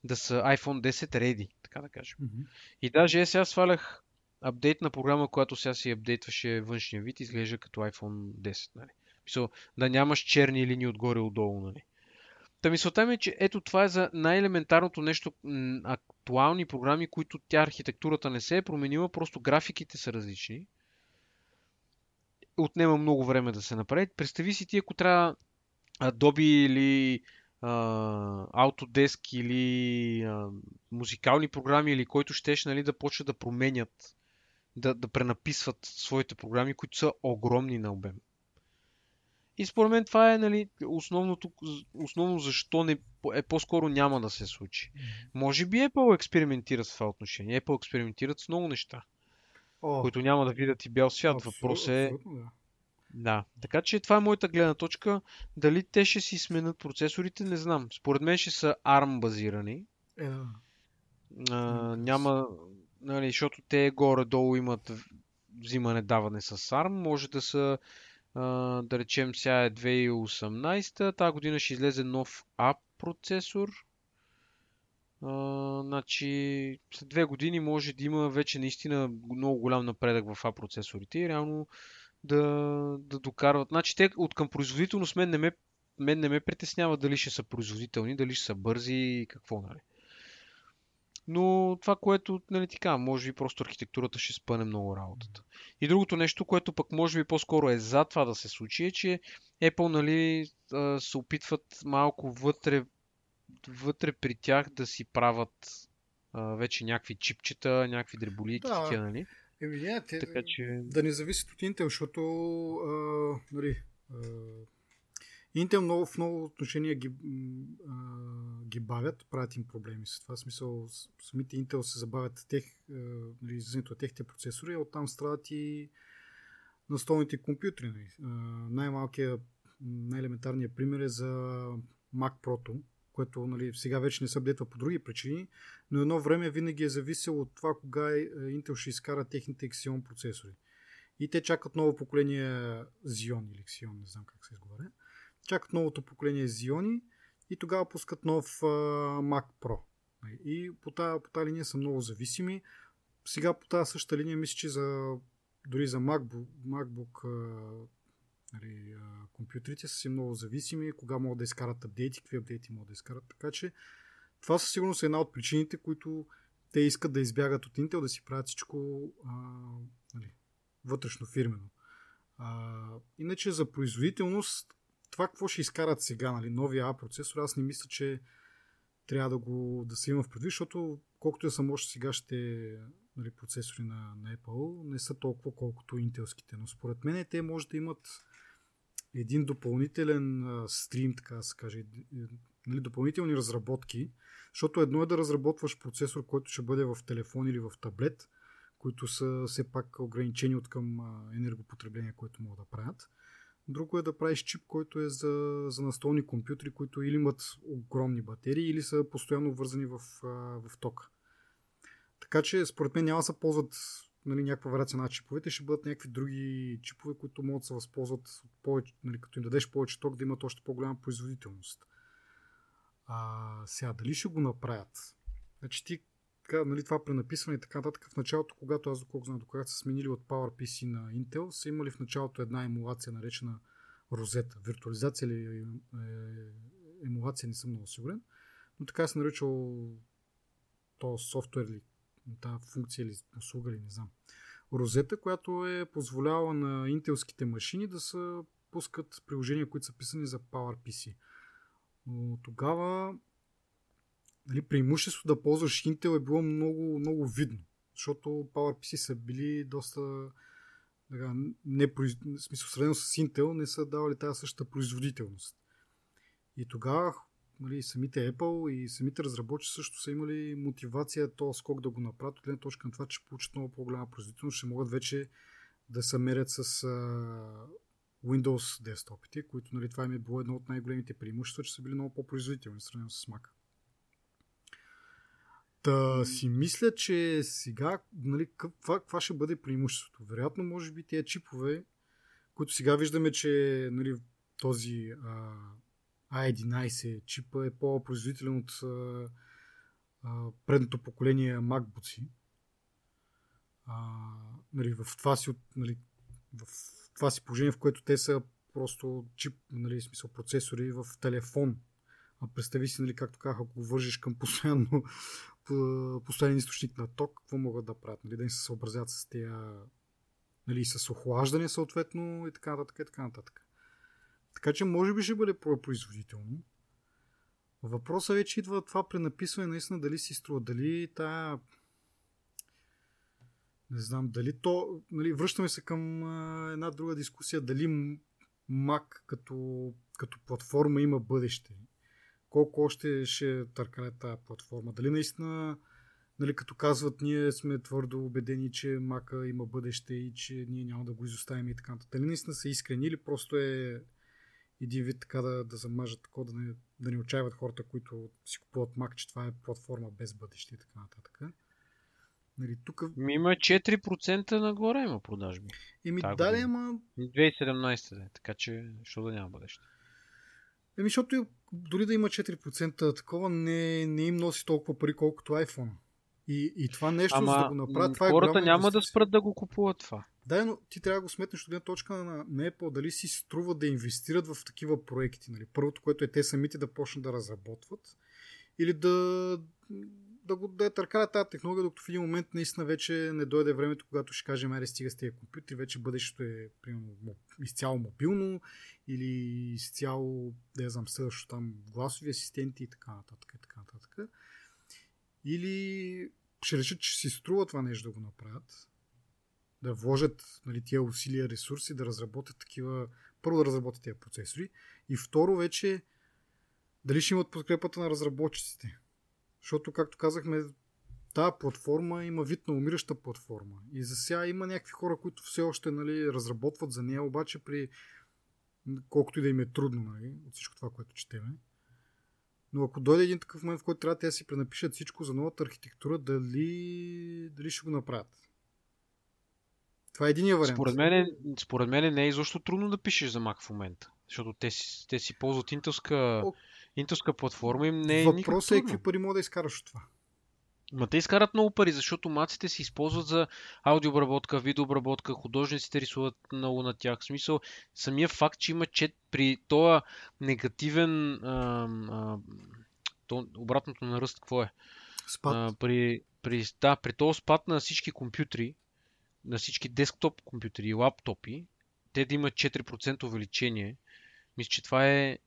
да са iPhone 10 ready, така да кажем. Mm-hmm. И даже е, сега свалях апдейт на програма, която сега си апдейтваше външния вид, изглежда като iPhone 10. Нали. Мисъл, да нямаш черни линии отгоре-отдолу. Нали. Та мисълта ми е, че ето това е за най-елементарното нещо, актуални програми, които тя архитектурата не се е променила, просто графиките са различни отнема много време да се направи. Представи си ти, ако трябва Adobe или uh, Autodesk или uh, музикални програми или който щеш нали, да почне да променят, да, да пренаписват своите програми, които са огромни на обем. И според мен това е нали, основното, основно защо не, е по-скоро няма да се случи. Може би Apple експериментират в това отношение. Apple експериментират с много неща. О, които няма да видят и бял свят. Абсолютно, Въпрос е. Да. да. Така че това е моята гледна точка. Дали те ще си сменят процесорите, не знам. Според мен ще са ARM базирани. Е, да. А, няма. Нали, защото те горе-долу имат взимане-даване с ARM. Може да са. А, да речем, сега е 2018. Тази година ще излезе нов AP процесор а, значи, след две години може да има вече наистина много голям напредък в А процесорите и реално да, да докарват. Значи, те от към производителност мен не ме, мен не ме притеснява дали ще са производителни, дали ще са бързи и какво, нали. Но това, което, нали казвам, може би просто архитектурата ще спъне много работата. И другото нещо, което пък може би по-скоро е за това да се случи, е, че Apple, нали, се опитват малко вътре вътре при тях да си правят а, вече някакви чипчета, някакви дреболийки, да. такива, нали? Еми, не, те, така, че... да не зависят от Intel, защото а, нали, а, Intel много, в много отношения ги, а, ги бавят, правят им проблеми с това. В смисъл, самите Intel се забавят тех, нали, излизането от техните процесори, а оттам страдат и настолните компютри. Нали. най-малкият, най-елементарният пример е за Mac Pro, което нали, сега вече не се апдейтва по други причини, но едно време винаги е зависело от това кога е, Intel ще изкара техните Xeon процесори. И те чакат ново поколение Xeon или Xeon, не знам как се изговаря. Чакат новото поколение Xeon и тогава пускат нов uh, Mac Pro. И по тази, по тази линия са много зависими. Сега по тази същата линия мисля, че за, дори за MacBook, MacBook Нали, компютрите са си много зависими, кога могат да изкарат апдейти, какви апдейти могат да изкарат. Така че това със сигурност е една от причините, които те искат да избягат от Intel, да си правят всичко а, нали, вътрешно фирмено. А, иначе за производителност, това какво ще изкарат сега, нали, новия A процесор, аз не мисля, че трябва да, го, да се има в предвид, защото колкото е само още сега ще нали, процесори на, на Apple, не са толкова колкото интелските. Но според мен те може да имат един допълнителен стрим, така да се каже, нали, допълнителни разработки, защото едно е да разработваш процесор, който ще бъде в телефон или в таблет, които са все пак ограничени от към енергопотребление, което могат да правят. Друго е да правиш чип, който е за, за настолни компютри, които или имат огромни батерии, или са постоянно вързани в, в тока. Така че, според мен няма да се ползват нали, някаква вариация на чиповете, ще бъдат някакви други чипове, които могат да се възползват повече, нали, като им дадеш повече ток, да имат още по-голяма производителност. А, сега, дали ще го направят? Значи ти, така, нали, това пренаписване и така нататък, в началото, когато аз доколко знам, когато са сменили от PowerPC на Intel, са имали в началото една емулация, наречена Розета. Виртуализация или е, емулация, не съм много сигурен, но така се наричал то софтуер или тази функция или услуга или не знам. Розета, която е позволява на интелските машини да се пускат приложения, които са писани за PowerPC. Но тогава нали, преимущество да ползваш Intel е било много, много видно. защото PowerPC са били доста така, не, смисъл, сравнено с Intel, не са давали тази същата производителност. И тогава нали, самите Apple и самите разработчици също са имали мотивация то скок да го направят, от гледна точка на това, че получат много по-голяма производителност, ще могат вече да се мерят с а, Windows десктопите, които нали, това им е било едно от най-големите преимущества, че са били много по-производителни, сравнено с Mac. Та си мисля, че сега, нали, каква, каква ще бъде преимуществото? Вероятно, може би тези чипове, които сега виждаме, че нали, този а, A11 чипа е по-производителен от а, а, предното поколение MacBook. А, нали, в това си, нали, в това си положение, в което те са просто чип, нали, смисъл процесори в телефон. А представи си, нали, както казах, ако го вържиш към постоянно постоянен източник на ток, какво могат да правят? Нали, да не се съобразят с тия нали, с охлаждане съответно и така нататък и така нататък. Така че може би ще бъде производително. Въпросът вече идва това пренаписване наистина дали си струва, дали тая не знам, дали то, нали, връщаме се към а, една друга дискусия, дали Mac като, като платформа има бъдеще колко още ще търкане тази платформа. Дали наистина, нали, като казват, ние сме твърдо убедени, че мака има бъдеще и че ние няма да го изоставим и така. Дали наистина са искрени или просто е един вид така да, да замажат тако, да не, да не отчаиват хората, които си купуват мак, че това е платформа без бъдеще и така нататък. Нали, тук... Ми има 4% нагоре има продажби. Еми да, ама... 2017, така че, що да няма бъдеще. Еми, защото дори да има 4% такова, не, не им носи толкова пари, колкото iPhone. И, и това нещо, Ама, за да го направят, това е Хората няма да спрат да го купуват това. Да, но ти трябва да го сметнеш от една точка на, на Apple, дали си струва да инвестират в такива проекти. Нали? Първото, което е те самите да почнат да разработват или да, да, го, да я търкаят тази технология, докато в един момент наистина вече не дойде времето, когато ще кажем, аре стига с тези компютри, вече бъдещето е примерно, изцяло мобилно или изцяло, да я знам, следващо там гласови асистенти и така нататък. И така нататък. Или ще решат, че си струва това нещо да го направят, да вложат нали, тия усилия, ресурси, да разработят такива, първо да разработят тези процесори и второ вече дали ще имат подкрепата на разработчиците. Защото, както казахме, тази платформа има вид на умираща платформа. И за сега има някакви хора, които все още нали, разработват за нея, обаче при колкото и да им е трудно нали, от всичко това, което четеме. Но ако дойде един такъв момент, в който трябва да си пренапишат всичко за новата архитектура, дали, дали ще го направят? Това е единия вариант. Според мен, според мен не е изобщо трудно да пишеш за Mac в момента. Защото те си, те си ползват интелска, интелска платформа и не е Въпросът е какви пари мога да изкараш от това. Ма те изкарат много пари, защото маците се използват за аудиообработка, видеообработка, художниците рисуват много на тях. В смисъл, самия факт, че има чет при този негативен а, а, то, обратното на ръст, какво е? Спад. А, при, при, да, при този спад на всички компютри, на всички десктоп компютри и лаптопи, те да имат 4% увеличение, мисля, че това е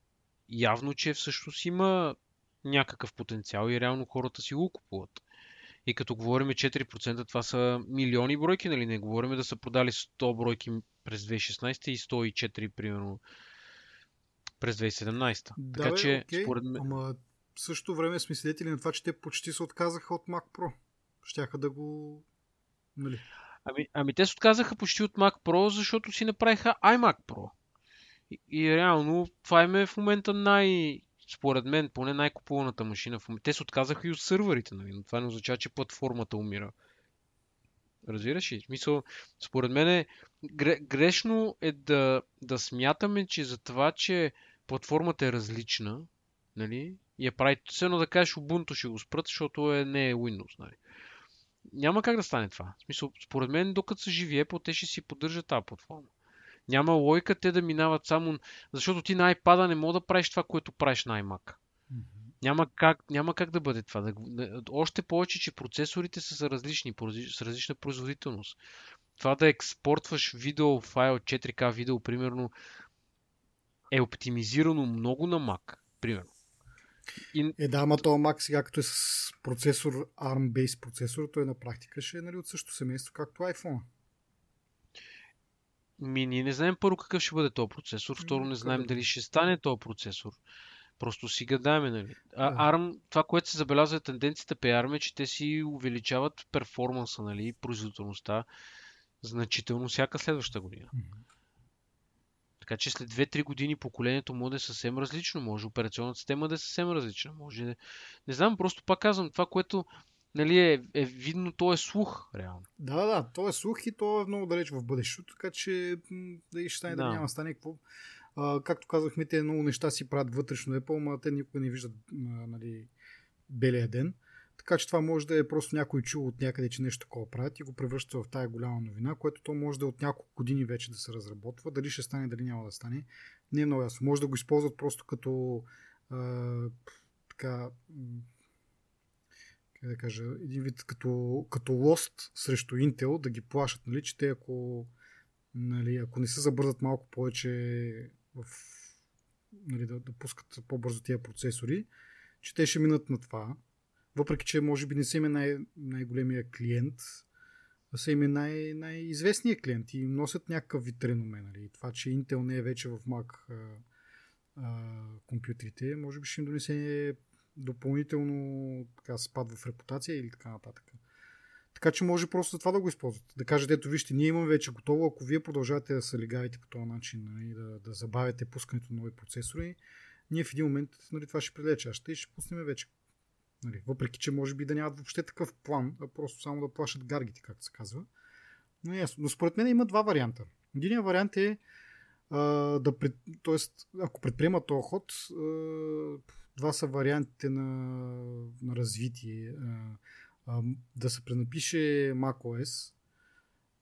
явно, че всъщност има някакъв потенциал и реално хората си го купуват. И като говорим 4%, това са милиони бройки, нали? Не говорим да са продали 100 бройки през 2016 и 104 примерно през 2017. Да, така бе, че, окей, според мен... Ама в същото време сме свидетели на това, че те почти се отказаха от Mac Pro. Щяха да го... Нали? Ами, ами те се отказаха почти от Mac Pro, защото си направиха iMac Pro. И, и реално това им е в момента най според мен, поне най-купуваната машина в момента. Те се отказаха и от сървърите, нали? но това не означава, че платформата умира. Разбираш ли? Смисъл, според мен е, грешно е да, да смятаме, че за това, че платформата е различна, нали, и е прави, все едно да кажеш Ubuntu ще го спрат, защото е, не е Windows, нали. Няма как да стане това. В смисъл, според мен, докато са живи Apple, те ще си поддържат тази платформа. Няма лойка те да минават само... Защото ти на iPad не мога да правиш това, което правиш на iMac. Mm-hmm. Няма как, няма как да бъде това. Още повече, че процесорите са, са различни, с различна производителност. Това да експортваш видео файл, 4K видео, примерно, е оптимизирано много на Mac, примерно. И... Е, да, ама то Mac сега като е с процесор, ARM-based процесор, той на практика ще е нали, от същото семейство, както iPhone. Ми, ние не знаем първо какъв ще бъде този процесор, второ не знаем дали ще стане този процесор. Просто си гадаме, нали? А. ARM, това, което се забелязва е тенденцията при ARM е, че те си увеличават перформанса, нали, производителността значително всяка следваща година. Mm-hmm. Така че след 2-3 години поколението може да е съвсем различно. Може операционната система да е съвсем различна. Може не, не знам, просто пак казвам, това, което нали, е, е видно, то е слух, реално. Да, да, то е слух и то е много далеч в бъдещето, така че да ще стане, да, да няма стане какво. А, както казахме, те много неща си правят вътрешно Apple, но те никога не виждат нали, белия ден. Така че това може да е просто някой чул от някъде, че нещо такова правят и го превръща в тая голяма новина, което то може да е от няколко години вече да се разработва. Дали ще стане, дали няма да стане, не е много ясно. Може да го използват просто като а, така как да кажа, един вид като, като лост срещу Intel, да ги плашат, нали, че те ако, нали, ако не се забързат малко повече в, нали, да, да пускат по-бързо тия процесори, че те ще минат на това въпреки, че може би не са име най- най-големия клиент, а са име най- най-известният клиент и носят някакъв вид реноме. Нали. Това, че Intel не е вече в Mac а, а, компютрите, може би ще им донесе допълнително така, спад в репутация или така нататък. Така че може просто това да го използват. Да кажете, ето вижте, ние имаме вече готово, ако вие продължавате да се легавите по този начин, нали, да, да забавяте пускането на нови процесори, ние в един момент нали, това ще прилече. Ще ще пуснем вече Нали, въпреки, че може би да нямат въобще такъв план, а просто само да плашат гаргите, както се казва. Но, е ясно. Но според мен има два варианта. Единият вариант е а, да пред... Тоест, ако предприема този ход, а, два са вариантите на, на развитие. А, а, да се пренапише macOS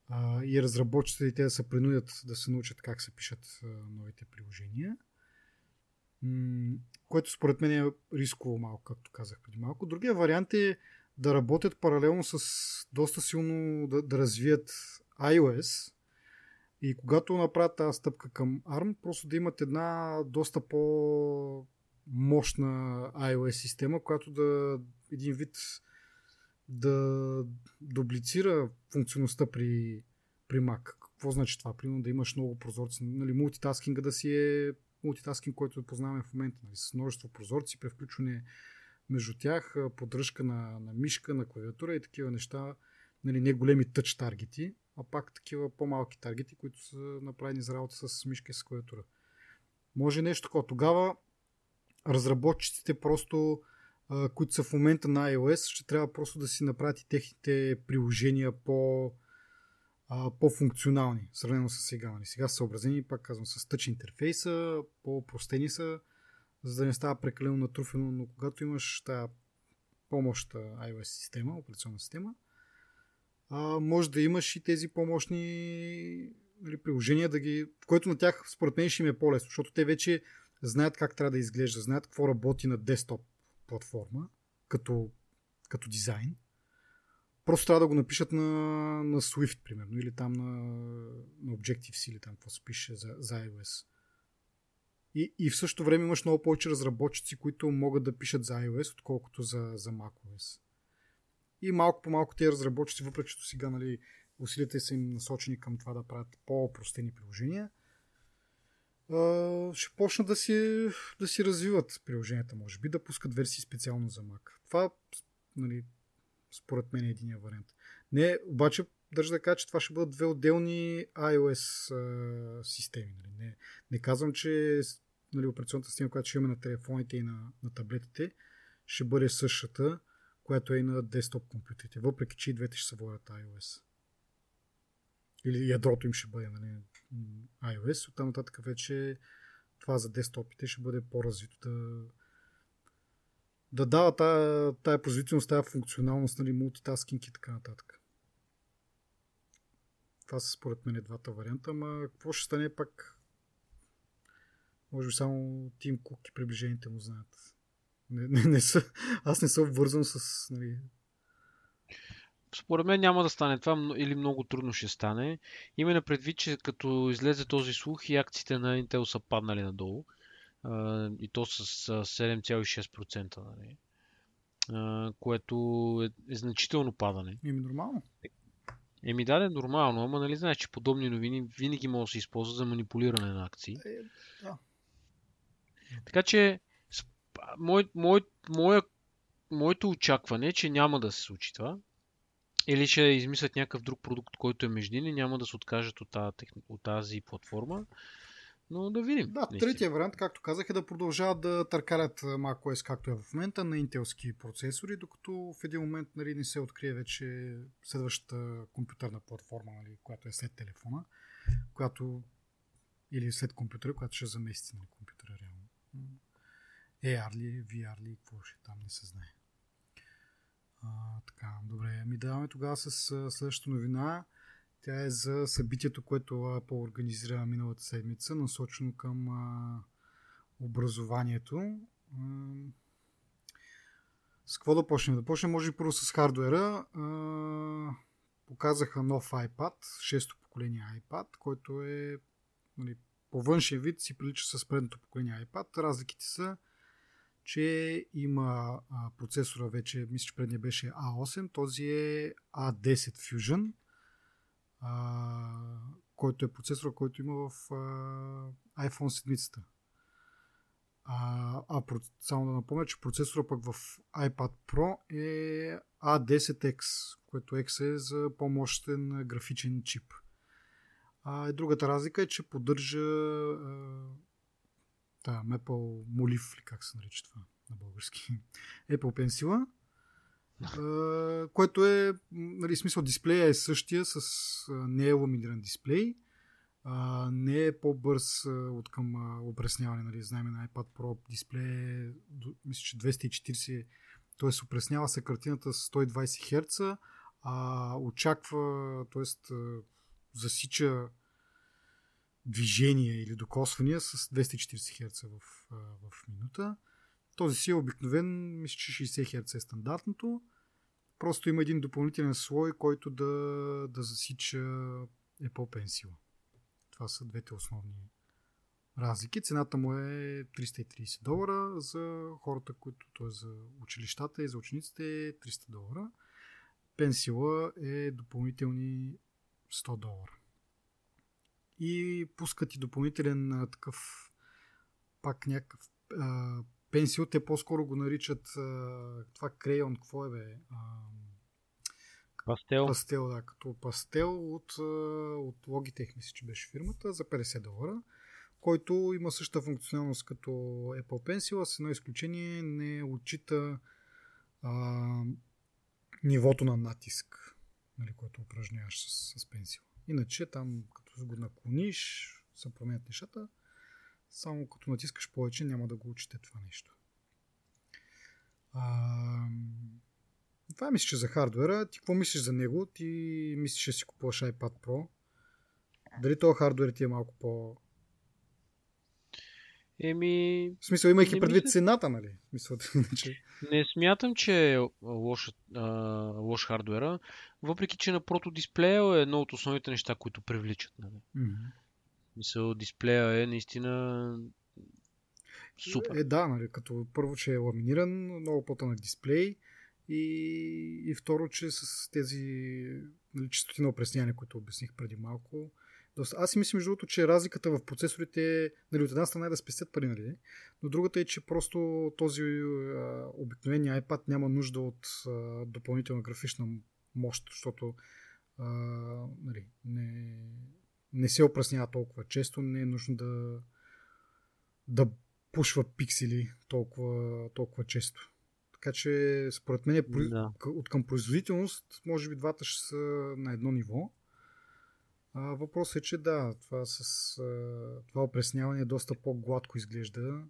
а, и разработчиците да се принудят да се научат как се пишат а, новите приложения което според мен е рисково малко, както казах преди малко. Другия вариант е да работят паралелно с доста силно да, да развият iOS и когато направят тази стъпка към ARM, просто да имат една доста по мощна iOS система, която да един вид да дублицира функционалността при, при Mac. Какво значи това? Примерно да имаш много прозорци, нали, мултитаскинга да си е мултитаскинг, който познаваме в момента, нали, с множество прозорци, превключване между тях, поддръжка на, на мишка, на клавиатура и такива неща, нали, не големи тъч таргети, а пак такива по-малки таргети, които са направени за работа с мишка и с клавиатура. Може нещо такова. Тогава разработчиците просто, които са в момента на iOS, ще трябва просто да си направят и техните приложения по а, по-функционални, сравнено с сега. Нали. Сега са съобразени, пак казвам, с тъч интерфейса, по-простени са, за да не става прекалено натруфено, но когато имаш тази по-мощна iOS система, операционна система, а, може да имаш и тези по-мощни нали, приложения, да ги, в което на тях според мен ще им е по-лесно, защото те вече знаят как трябва да изглежда, знаят какво работи на десктоп платформа, като, като дизайн Просто трябва да го напишат на, на Swift, примерно, или там на, на Objective-C, или там какво се пише за, за iOS. И, и в същото време имаш много повече разработчици, които могат да пишат за iOS, отколкото за, за macOS. И малко по малко тези разработчици, въпреки че сега нали, усилията са им насочени към това да правят по-простени приложения, ще почнат да си, да си развиват приложенията, може би, да пускат версии специално за Mac. Това нали, според мен е единия вариант. Не, обаче държа да кажа, че това ще бъдат две отделни iOS а, системи. Нали? Не, не казвам, че нали, операционната система, която ще имаме на телефоните и на, на таблетите, ще бъде същата, която е и на десктоп компютрите, въпреки че и двете ще се водят iOS. Или ядрото им ще бъде нали, iOS, оттам нататък вече това за десктопите ще бъде по-развито да, да дава тая, тая производителност, тая функционалност, нали, мултитаскинг и така нататък. Това са според мен двата варианта, ама какво ще стане пак може би само Тим Кук и приближените му знаят. Не, не, не са, аз не съм вързан с... Нали... Според мен няма да стане това или много трудно ще стане. Именно предвид, че като излезе този слух и акциите на Intel са паднали надолу, и то с 7,6%, нали? което е, е значително падане. Еми нормално. Еми да, е нормално, ама нали знаеш, че подобни новини винаги могат да се използват за манипулиране на акции. Е, да. Така че, мой, мой, моя, моето очакване е, че няма да се случи това. Или ще измислят някакъв друг продукт, който е междинен и няма да се откажат от тази, от тази платформа. Но да видим. Да, наистина. третия вариант, както казах, е да продължават да търкалят macOS както е в момента на интелски процесори, докато в един момент нали, не се открие вече следващата компютърна платформа, нали, която е след телефона, която или след компютъра, която ще замести нали, компютъра реално. AR ли, VR ли, какво ще там не се знае. А, така, добре. Ми даваме тогава с следващата новина. Тя е за събитието, което Apple организира миналата седмица, насочено към а, образованието. А, с какво да почнем? Да почнем, може би първо с хардуера. А, показаха нов iPad, 6-то поколение iPad, който е нали, по външен вид си прилича с предното поколение iPad. Разликите са, че има а, процесора вече, мисля, че предния беше A8, този е A10 Fusion а, който е процесор, който има в а, iPhone 7. А, а само да напомня, че процесора пък в iPad Pro е A10X, което X е за по-мощен графичен чип. А, другата разлика е, че поддържа а, да, Apple Молив, как се нарича това на български, Apple Pencil, което е, нали, смисъл, дисплея е същия, с не е ламиниран дисплей, а, не е по-бърз от към опресняване, нали, знаем на iPad Pro дисплей е, мисля, че 240, т.е. опреснява се картината с 120 Hz, а очаква, т.е. засича движение или докосвания с 240 Hz в, в минута. Този си е обикновен, мисля, че 60 Hz е стандартното. Просто има един допълнителен слой, който да, да засича Apple Pencil. Това са двете основни разлики. Цената му е 330 долара за хората, които, т.е. за училищата и за учениците е 300 долара. Пенсила е допълнителни 100 долара. И пускат и допълнителен такъв пак някакъв Пенсил, те по-скоро го наричат а, това крейон, какво е бе? А, пастел. Пастел, да, като пастел от, от Logitech, мисля, че беше фирмата, за 50 долара, който има същата функционалност като Apple Pencil, а с едно изключение не отчита а, нивото на натиск, нали, което упражняваш с, с пенсил. Иначе там, като го наклониш, се променят нещата. Само като натискаш повече, няма да го учите това нещо. А, това мисля, че за хардвера. Ти какво мислиш за него? Ти мислиш, че си купуваш iPad Pro? Дали този хардвер ти е малко по... Еми... В смисъл, имайки предвид мисля... цената, нали? Смисъл, че... Не смятам, че е лош, а, лош хардвера, въпреки, че на прото дисплея е едно от основните неща, които привличат. Нали? Mm-hmm. Мисъл, дисплея е наистина супер. Е, да, нали, като първо, че е ламиниран, много по-тънък дисплей и, и второ, че с тези нали, чистоти на опресняване, които обясних преди малко. Аз си мисля, между другото, че разликата в процесорите нали, от една страна е да спестят пари, нали, но другата е, че просто този а, обикновения iPad няма нужда от а, допълнителна графична мощ, защото а, нали, не, не се опреснява толкова често, не е нужно да, да пушва пиксели толкова, толкова често. Така че, според мен, да. от към производителност, може би двата ще са на едно ниво. А, въпросът е, че да, това, с, това опресняване е доста по-гладко изглежда.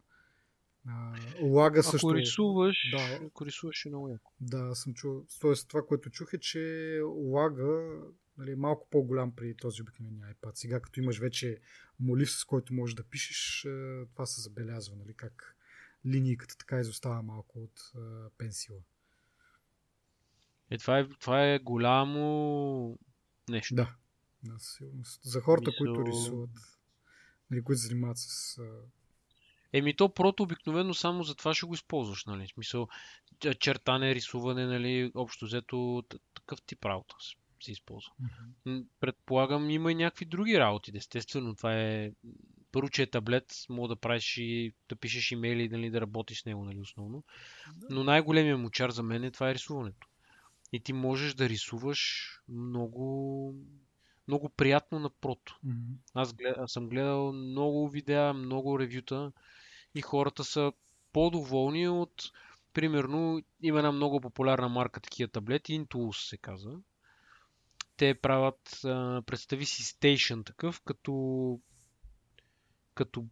А, лага ако също... Рисуваш, да, ако рисуваш е много яко. Да, съм чул. Тоест, това, което чух е, че лага нали, малко по-голям при този обикновен iPad. Сега, като имаш вече молив, с който можеш да пишеш, е, това се забелязва, нали, как линийката така изостава малко от uh, пенсила. Е, това е, това е голямо нещо. Да, със сигурност. За хората, Мисъл... които рисуват, нали, които занимават с... Uh... Еми то прото обикновено само за това ще го използваш, нали? В смисъл, чертане, рисуване, нали? Общо взето такъв тип работа се използва. Mm-hmm. Предполагам, има и някакви други работи. Естествено, това е първо, че е таблет, мога да правиш и да пишеш имейли, нали, да работиш с него, нали, основно. Но най-големият му чар за мен е това е рисуването. И ти можеш да рисуваш много, много приятно на прото. Mm-hmm. Аз, глед, аз съм гледал много видеа, много ревюта и хората са по-доволни от примерно има една много популярна марка такива таблети, Intuos се казва. Те правят, а, представи си Station такъв, като като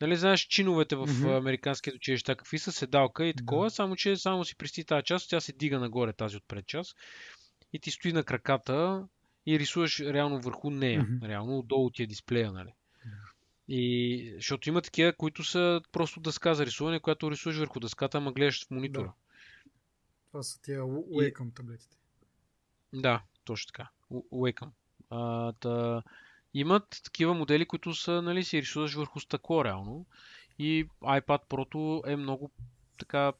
Нали знаеш чиновете в mm-hmm. американските училища какви са седалка и такова, да. само че само си присти тази част, тя се дига нагоре тази отпред част и ти стои на краката и рисуваш реално върху нея. Mm-hmm. Реално отдолу ти е дисплея, нали? И, защото има такива, които са просто дъска за рисуване, която рисуваш върху дъската, ама гледаш в монитора. Да. Това са тия Wacom таблетите. Да, точно така. Wacom. А, та... Имат такива модели, които са, нали, си рисуваш върху стъкло реално. И iPad Pro е много така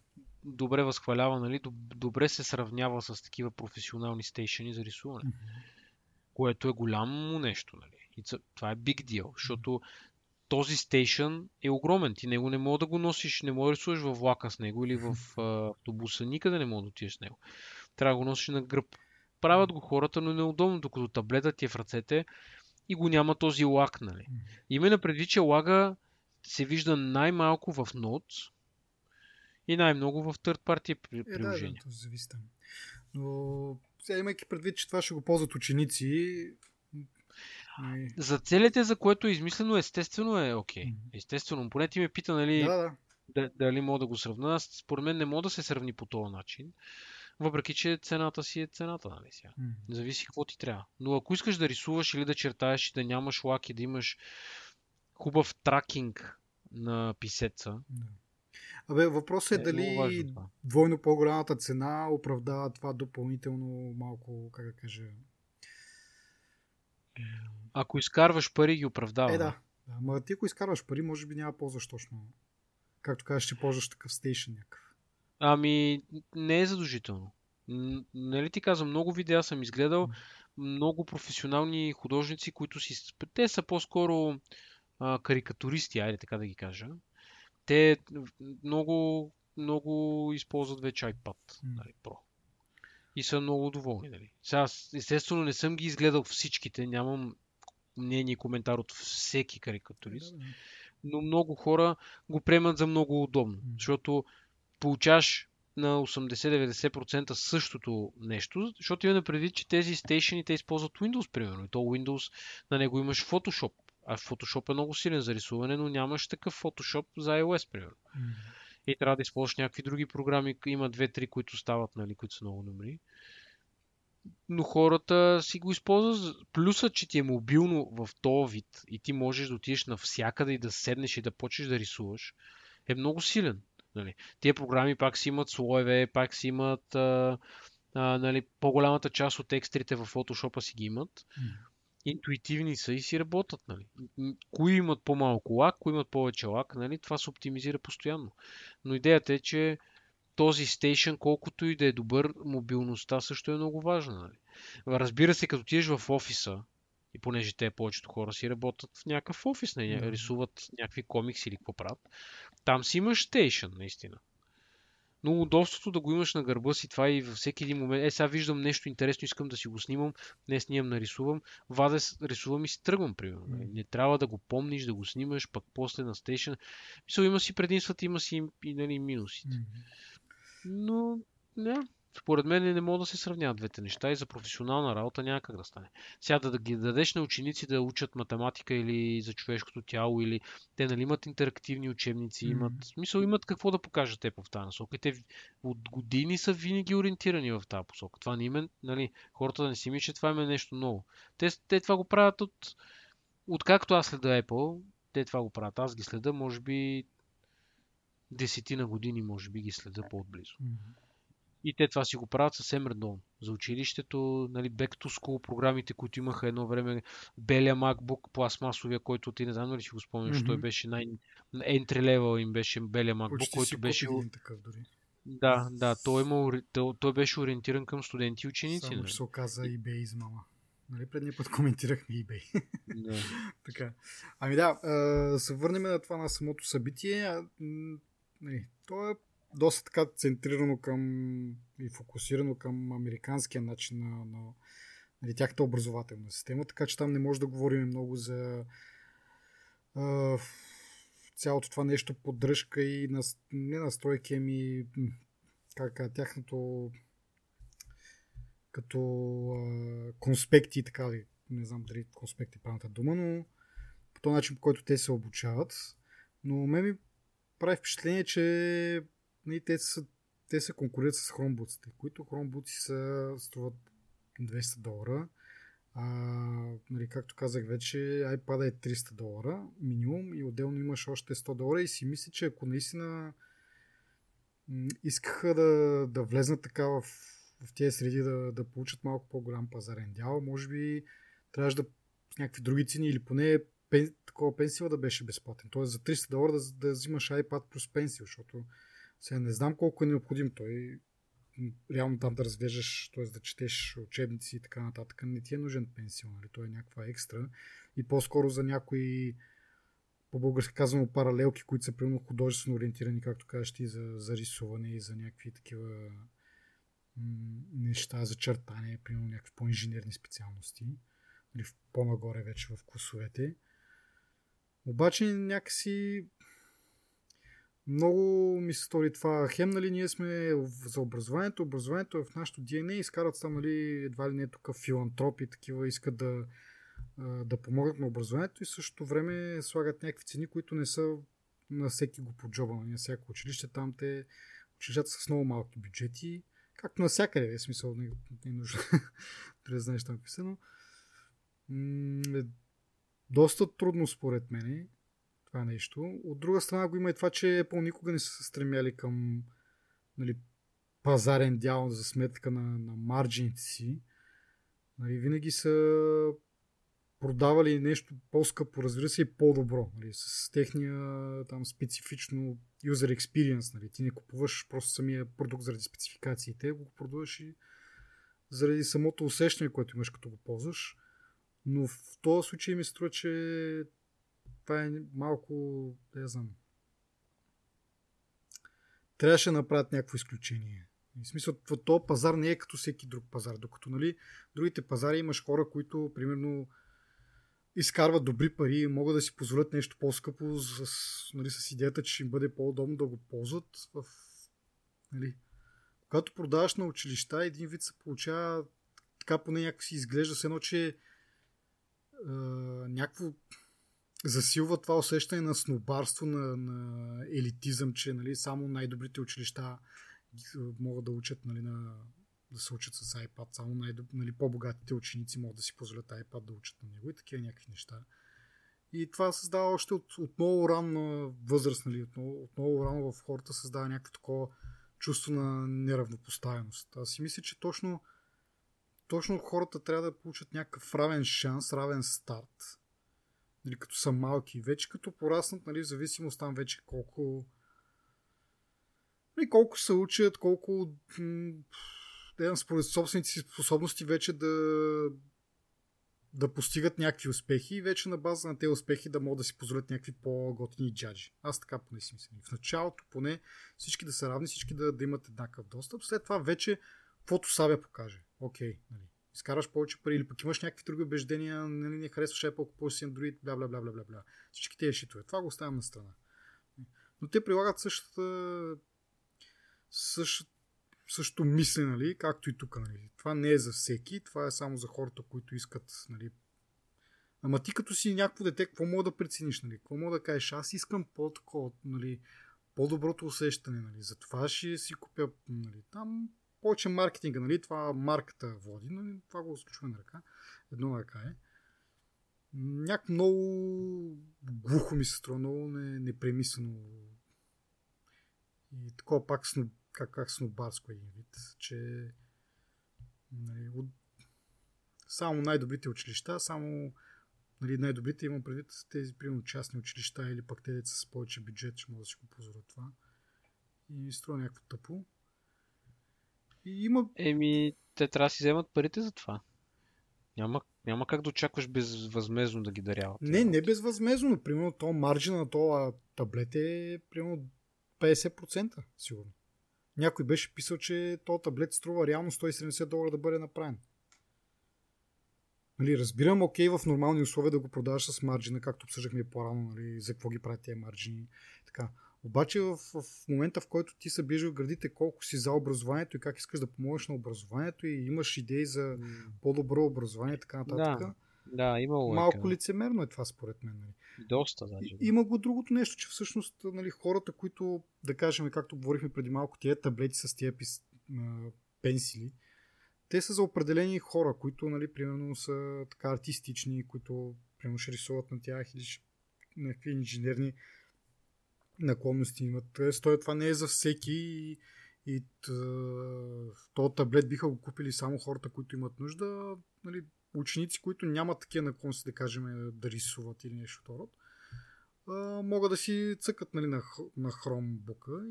добре възхвалява, нали, добре се сравнява с такива професионални стейшени за рисуване. Mm-hmm. Което е голямо нещо, нали. И това е big deal, защото този стейшън е огромен. Ти него не мога да го носиш, не мога да рисуваш във влака с него или в автобуса. Никъде не мога да отидеш с него. Трябва да го носиш на гръб. Правят го хората, но неудобно, докато таблетът ти е в ръцете и го няма този лак. Нали. Именно предвид, че лага се вижда най-малко в Notes и най-много в third party приложения. Е, да, да, зависи там. Но сега имайки предвид, че това ще го ползват ученици, за целите, за което е измислено, естествено е окей. Okay. Естествено, поне ти ме пита, нали, да, да. дали мога да го сравна. Според мен не мога да се сравни по този начин. Въпреки, че цената си е цената, нали сега. Mm. Зависи какво ти трябва. Но ако искаш да рисуваш или да чертаеш и да нямаш лаки, да имаш хубав тракинг на писеца. Mm. Абе, въпросът е, е дали двойно по-голямата цена оправдава това допълнително малко, как да кажа... Ако изкарваш пари, ги оправдава. Е, да. да. Ама ти ако изкарваш пари, може би няма ползваш точно. Както кажеш, ще ползваш такъв стейшн някакъв. Ами, не е задължително. Нали ти казвам, много видеа съм изгледал, много професионални художници, които си... Те са по-скоро а, карикатуристи, айде така да ги кажа. Те много, много използват вече iPad нали, Pro. И са много доволни. Нали. Сега, естествено, не съм ги изгледал всичките, нямам мнение и коментар от всеки карикатурист. Но много хора го приемат за много удобно, защото получаваш на 80-90% същото нещо, защото имаме предвид, че тези стейшени те използват Windows, примерно. И то Windows, на него имаш Photoshop. А Photoshop е много силен за рисуване, но нямаш такъв Photoshop за iOS, примерно. Mm-hmm. И трябва да използваш някакви други програми. Има две-три, които стават, нали, които са много добри. Но хората си го използват. Плюсът, че ти е мобилно в този вид и ти можеш да отидеш навсякъде и да седнеш и да почнеш да рисуваш, е много силен. Нали. Тия програми пак си имат слоеве, пак си имат а, а, нали, по-голямата част от текстрите в Photoshop си ги имат. Mm. Интуитивни са и си работят. Нали. Кои имат по-малко лак, кои имат повече лак, нали, това се оптимизира постоянно. Но идеята е, че този стейшн, колкото и да е добър, мобилността също е много важна. Нали. Разбира се, като тиеш в офиса, и понеже те повечето хора си работят в някакъв офис, не, нали, рисуват някакви комикси или какво правят, там си имаш стейшън, наистина. Но удобството да го имаш на гърба си, това и във всеки един момент. Е, сега виждам нещо интересно, искам да си го снимам, днес снимам, нарисувам, ваде, рисувам и си тръгвам, примерно. Mm. Не трябва да го помниш, да го снимаш, пък после на стейшън. Мисля, има си предимствата, има си и нали, минусите. Mm. Но, не, според мен не могат да се сравняват двете неща и за професионална работа няма как да стане. Сега да, ги дадеш на ученици да учат математика или за човешкото тяло, или те нали имат интерактивни учебници, mm-hmm. имат смисъл, имат какво да покажат те в тази насока. И те от години са винаги ориентирани в тази посока. Това не има, нали, хората да не си мислят, че това има нещо ново. Те, те това го правят от, откакто аз следа Apple, те това го правят. Аз ги следа, може би, десетина години, може би ги следа по-отблизо. Mm-hmm. И те това си го правят съвсем редовно. За училището, нали, back to school програмите, които имаха едно време, белия MacBook, пластмасовия, който ти не знам дали си го спомняш, mm-hmm. той беше най entry level им беше белия MacBook, Почти който беше... Такъв дори. Да, да, той, има, той, той беше ориентиран към студенти и ученици. Само, нали? се оказа eBay измама. Нали, предния път коментирахме eBay. Да. така. Ами да, се върнем на това на самото събитие. Нали, то е доста така центрирано към и фокусирано към американския начин на, на нали, тяхната образователна система, така че там не може да говорим много за а, цялото това нещо поддръжка и нас, не настройки, ами как тяхното като а, конспекти, така ли, не знам дали конспекти е правилната дума, но по този начин, по който те се обучават. Но ме ми прави впечатление, че нали, те, са, те се конкурират с хромбуците, които хромбуци са, струват 200 долара. А, нали, както казах вече, iPad е 300 долара минимум и отделно имаш още 100 долара и си мисля, че ако наистина искаха да, да влезнат така в, в тези среди да, да получат малко по-голям пазарен дял, може би трябваше да с някакви други цени или поне пен, такова пенсия да беше безплатен. Тоест за 300 долара да, да взимаш iPad плюс пенсия, защото сега не знам колко е необходим той реално там да разглеждаш, т.е. да четеш учебници и така нататък, не ти е нужен пенсион, нали? той е някаква екстра и по-скоро за някои по-български казвamo паралелки, които са примерно художествено ориентирани, както кажеш ти, за, за рисуване и за някакви такива неща, за чертане, примерно някакви по-инженерни специалности, нали, по-нагоре вече в класовете. Обаче някакси много ми се стори това. Хем, нали, ние сме за образованието. Образованието е в нашото DNA. Изкарат там, нали, едва ли не тук филантропи, такива искат да, да помогнат на образованието и същото време слагат някакви цени, които не са на всеки го по джоба, на всяко училище. Там те училищата са с много малки бюджети, както навсякъде, в смисъл не, не е нужно да знаеш там писано. Е доста трудно според мен това нещо. От друга страна го има и това, че Apple никога не са стремяли към нали, пазарен дял за сметка на, на марджините си. Нали, винаги са продавали нещо по-скъпо, разбира се, и по-добро. Нали, с техния там специфично user experience. Нали. Ти не купуваш просто самия продукт заради спецификациите, го продаваш и заради самото усещане, което имаш като го ползваш. Но в този случай ми струва, че това е малко, не знам. Трябваше да направят някакво изключение. В смисъл, този пазар не е като всеки друг пазар. Докато, нали, другите пазари имаш хора, които, примерно, изкарват добри пари и могат да си позволят нещо по-скъпо с, нали, с идеята, че ще им бъде по-удобно да го ползват. В, нали. Когато продаваш на училища, един вид се получава така поне някак си изглежда се едно, че е, някакво засилва това усещане на снобарство, на, на елитизъм, че нали, само най-добрите училища могат да учат нали, на, да се учат с iPad, само най- нали, по-богатите ученици могат да си позволят iPad да учат на него и такива някакви неща. И това създава още от, от много ранна възраст, нали, от, много, от много рано в хората създава някакво такова чувство на неравнопоставеност. Аз си мисля, че точно, точно хората трябва да получат някакъв равен шанс, равен старт нали, като са малки. Вече като пораснат, нали, в зависимост там вече колко нали, колко се учат, колко да, според собствените си способности вече да да постигат някакви успехи и вече на база на тези успехи да могат да си позволят някакви по-готини джаджи. Аз така поне си мисля. В началото поне всички да са равни, всички да, да имат еднакъв достъп. След това вече каквото Сабя покаже. Окей, нали изкараш повече пари или пък имаш някакви други убеждения, нали, не харесваш Apple, купуваш си Android, бла, бла, бла, бла, бла. Всички тези шитове. Това го оставям на страна. Но те прилагат същата същото, същото мислене, нали, както и тук. Нали. Това не е за всеки, това е само за хората, които искат нали, Ама ти като си някакво дете, какво мога да прецениш? Нали? Какво мога да кажеш? Аз искам по-такова, нали, по-доброто усещане. Нали? Затова ще си купя нали, там повече маркетинга, нали? Това марката води, нали? Това го случваме на ръка. Едно ръка е. Няк много глухо ми се струва, много не, непремислено. И такова пак сно, как, как снобарско един вид, че нали, от, само най-добрите училища, само нали, най-добрите имам предвид тези, примерно, частни училища или пък те с повече бюджет, че могат да си го позволят това. И ми струва някакво тъпо. И има... Еми, те трябва да си вземат парите за това. Няма, няма как да очакваш безвъзмезно да ги даряват. Не, не безвъзмезно, но примерно то марджина на това таблет е примерно 50% сигурно. Някой беше писал, че този таблет струва реално 170 долара да бъде направен. Нали, разбирам, окей, в нормални условия да го продаваш с марджина, както обсъждахме по-рано, нали, за какво ги правят тези марджини. Така. Обаче в, в момента, в който ти в градите колко си за образованието и как искаш да помогнеш на образованието и имаш идеи за mm. по-добро образование и така нататък. Да, да имало Малко е, лицемерно е това според мен. Нали. Доста, даже. И, има го другото нещо, че всъщност нали, хората, които, да кажем, както говорихме преди малко, тия таблети с тия пис, пенсили, те са за определени хора, които, нали, примерно, са така артистични, които, примерно, ще рисуват на тях или някакви инженерни наклонности имат. Тоест, това не е за всеки и, и този таблет биха го купили само хората, които имат нужда. Нали, ученици, които нямат такива наклонности, да кажем, да рисуват или нещо род, могат да си цъкат нали, на, на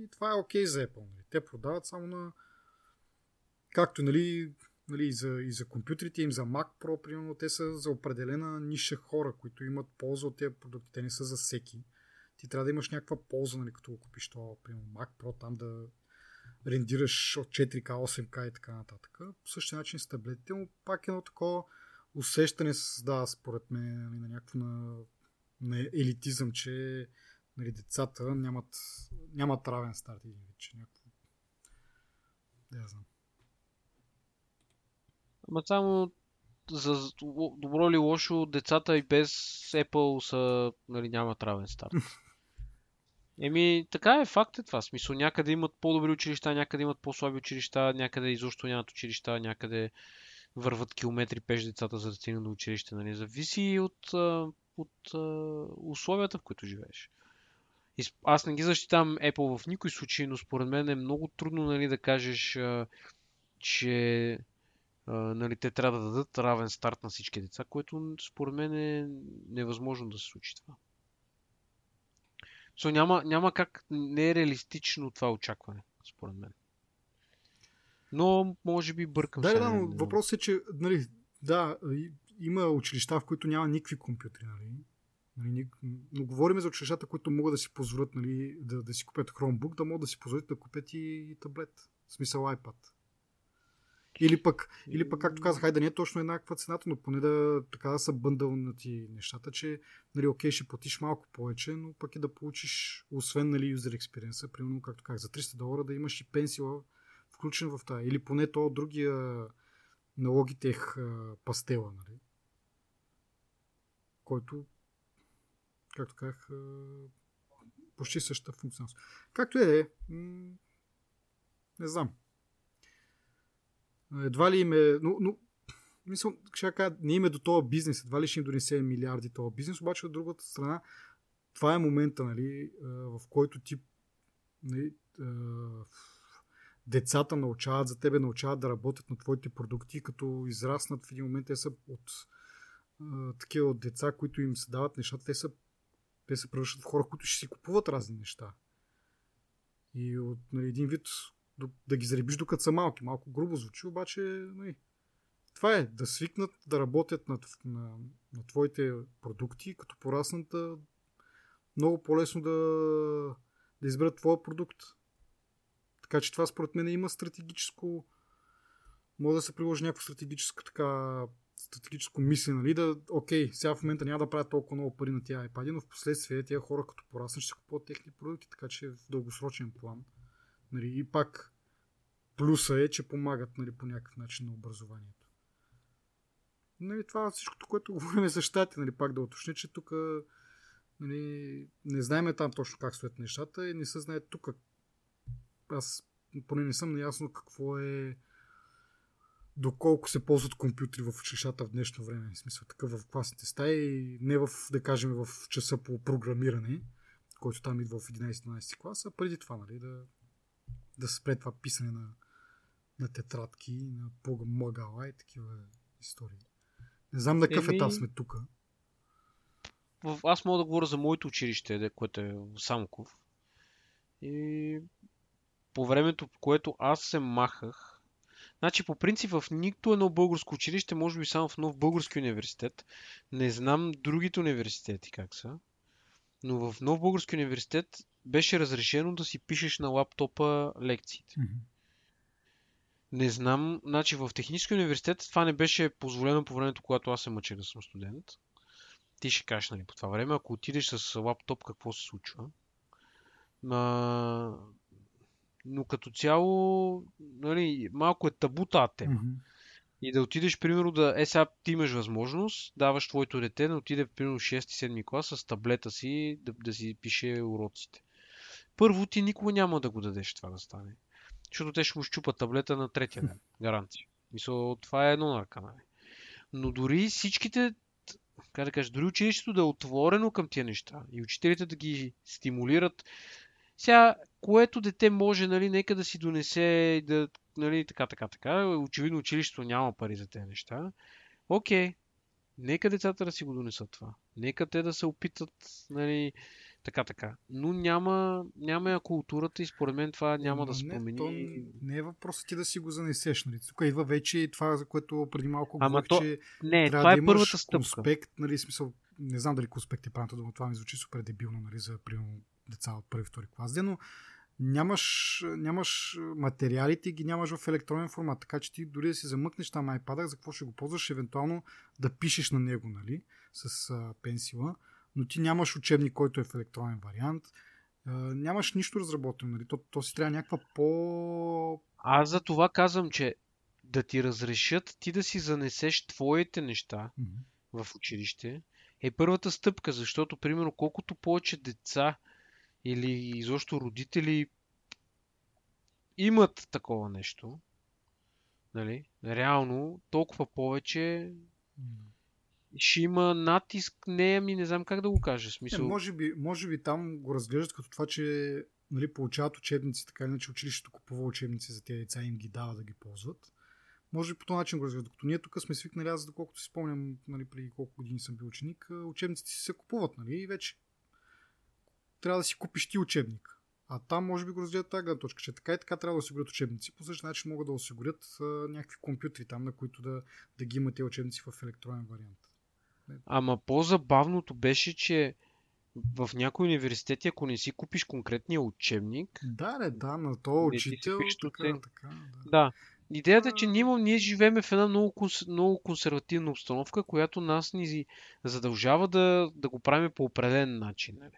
и това е окей okay за Apple. Нали. Те продават само на както нали, нали, и, за, и за компютрите им, за Mac Pro, примерно, те са за определена ниша хора, които имат полза от тези продукти. Те не са за всеки ти трябва да имаш някаква полза, нали, като го купиш това, примерно Mac Pro, там да рендираш от 4K, 8K и така нататък. По същия начин с таблетите, но пак едно такова усещане се създава според мен нали, на някакво на, на елитизъм, че нали, децата нямат, нямат равен старт или че някакво не знам. Ама само за добро или лошо, децата и без Apple са, нали, нямат равен старт. Еми, така е, факт е това. Смисъл, някъде имат по-добри училища, някъде имат по-слаби училища, някъде изобщо нямат училища, някъде върват километри пеш децата за да стигнат до училище. Нали? Зависи от, от, условията, в които живееш. Аз не ги защитавам Apple в никой случай, но според мен е много трудно нали, да кажеш, че нали, те трябва да дадат равен старт на всички деца, което според мен е невъзможно да се случи това. So, няма, няма как, не е реалистично това очакване, според мен. Но, може би бъркам. Да, да, но въпросът е, че, нали, да, има училища, в които няма никакви компютри, нали? нали но говорим за училищата, които могат да си позволят нали, да, да си купят Chromebook, да могат да си позволят да купят и, и таблет. В смисъл iPad. Или пък, или пък както казах, да не е точно еднаква цената, но поне да, така да са бъндълнати нещата, че нали, окей, ще платиш малко повече, но пък и да получиш, освен нали, user experience, примерно, както казах, за 300 долара да имаш и пенсила включен в тази. Или поне то другия на Logitech пастела, нали? който, както казах, почти същата функционалност. Както е, е не знам едва ли им е... Но, но мисля, ще кажа, не им е до този бизнес, едва ли ще им донесе милиарди този бизнес, обаче от другата страна, това е момента, нали, в който ти нали, децата научават за тебе, научават да работят на твоите продукти, като израснат в един момент, те са от такива от деца, които им се дават нещата, те са те се превръщат в хора, които ще си купуват разни неща. И от нали, един вид да ги заребиш докато са малки. Малко грубо звучи, обаче нали, това е да свикнат да работят на, на, на твоите продукти, като пораснат да много по-лесно да, да изберат твоя продукт. Така че това според мен има стратегическо може да се приложи някакво стратегическо така стратегическо мислене, нали, да, окей, сега в момента няма да правят толкова много пари на тия iPad, но в последствие тези хора като пораснат ще купуват техни продукти, така че в дългосрочен план Нали, и пак плюса е, че помагат нали, по някакъв начин на образованието. Нали, това е всичкото, което говорим за щати, нали, пак да уточня, че тук нали, не знаем там точно как стоят нещата и не се знае тук. Аз поне не съм наясно какво е доколко се ползват компютри в училищата в днешно време. В смисъл такъв в класните стаи, не в, да кажем, в часа по програмиране, който там идва в 11-12 класа, преди това, нали, да, да спре това писане на, на тетрадки, на помагала и такива истории. Не знам на какъв Еми- етап сме тук. аз мога да говоря за моето училище, което е в Самоков. И по времето, в което аз се махах, значи по принцип в нито едно българско училище, може би само в нов български университет, не знам другите университети как са, но в нов български университет беше разрешено да си пишеш на лаптопа лекциите. Мгм. Не знам, значи в технически университет това не беше позволено по времето, когато аз се мъчех да съм студент. Ти ще кажеш, нали, по това време, ако отидеш с лаптоп, какво се случва. А, но като цяло, нали, малко е табу тази тема. Мгм. И да отидеш, примерно, да... Е, сега ти имаш възможност, даваш твоето дете да отиде, примерно, 6-7 клас с таблета си да, да си пише уроците. Първо, ти никога няма да го дадеш това да стане. Защото те ще му щупат таблета на третия ден. Гаранция. Мисля, това е едно на ръка, нали? Но дори всичките, как да кажа, дори училището да е отворено към тия неща и учителите да ги стимулират, сега, което дете може, нали, нека да си донесе, да, нали, така, така, така. Очевидно училището няма пари за тези неща. Окей, нека децата да си го донесат това. Нека те да се опитат, нали, така, така. Но няма, няма я културата и според мен това няма да Ама се не. То не е въпросът ти да си го занесеш. Нали? Тук идва вече това, за което преди малко Ама говорих, то- че Не, трябва това да е имаш първата стъпка. конспект, нали, смисъл, не знам дали конспект е правилната дума, това ми звучи супер дебилно, нали, за примерно деца от първи, втори клас, но нямаш, нямаш материалите, ги нямаш в електронен формат, така че ти дори да си замъкнеш там iPad, за какво ще го ползваш, евентуално да пишеш на него, нали, с а, пенсила, но ти нямаш учебник, който е в електронен вариант, а, нямаш нищо разработено, нали, то, то си трябва някаква по... Аз за това казвам, че да ти разрешат ти да си занесеш твоите неща Мгм. в училище е първата стъпка, защото, примерно, колкото повече деца или изобщо родители имат такова нещо, нали, реално, толкова повече ще има натиск, не, ами не знам как да го кажа. в Не, Смисъл, може, би, може би там го разглеждат като това, че нали, получават учебници, така иначе училището купува учебници за тези деца и им ги дава да ги ползват. Може би по този начин го разглеждат. Като ние тук сме свикнали, аз доколкото си спомням, нали, преди колко години съм бил ученик, учебниците си се купуват, нали, и вече трябва да си купиш ти учебник. А там може би го разгледат тази гледна точка, че така и така трябва да осигурят учебници. По същия начин могат да осигурят а, някакви компютри там, на които да, да ги имат тези учебници в електронен вариант. Ама по-забавното беше, че в някои университети, ако не си купиш конкретния учебник, Да, не, да, на си учител, така, оценки. така, да. Да. Идеята е, че ние, ние живеем в една много, конс- много консервативна обстановка, която нас ни задължава да, да го правим по определен начин. Нали?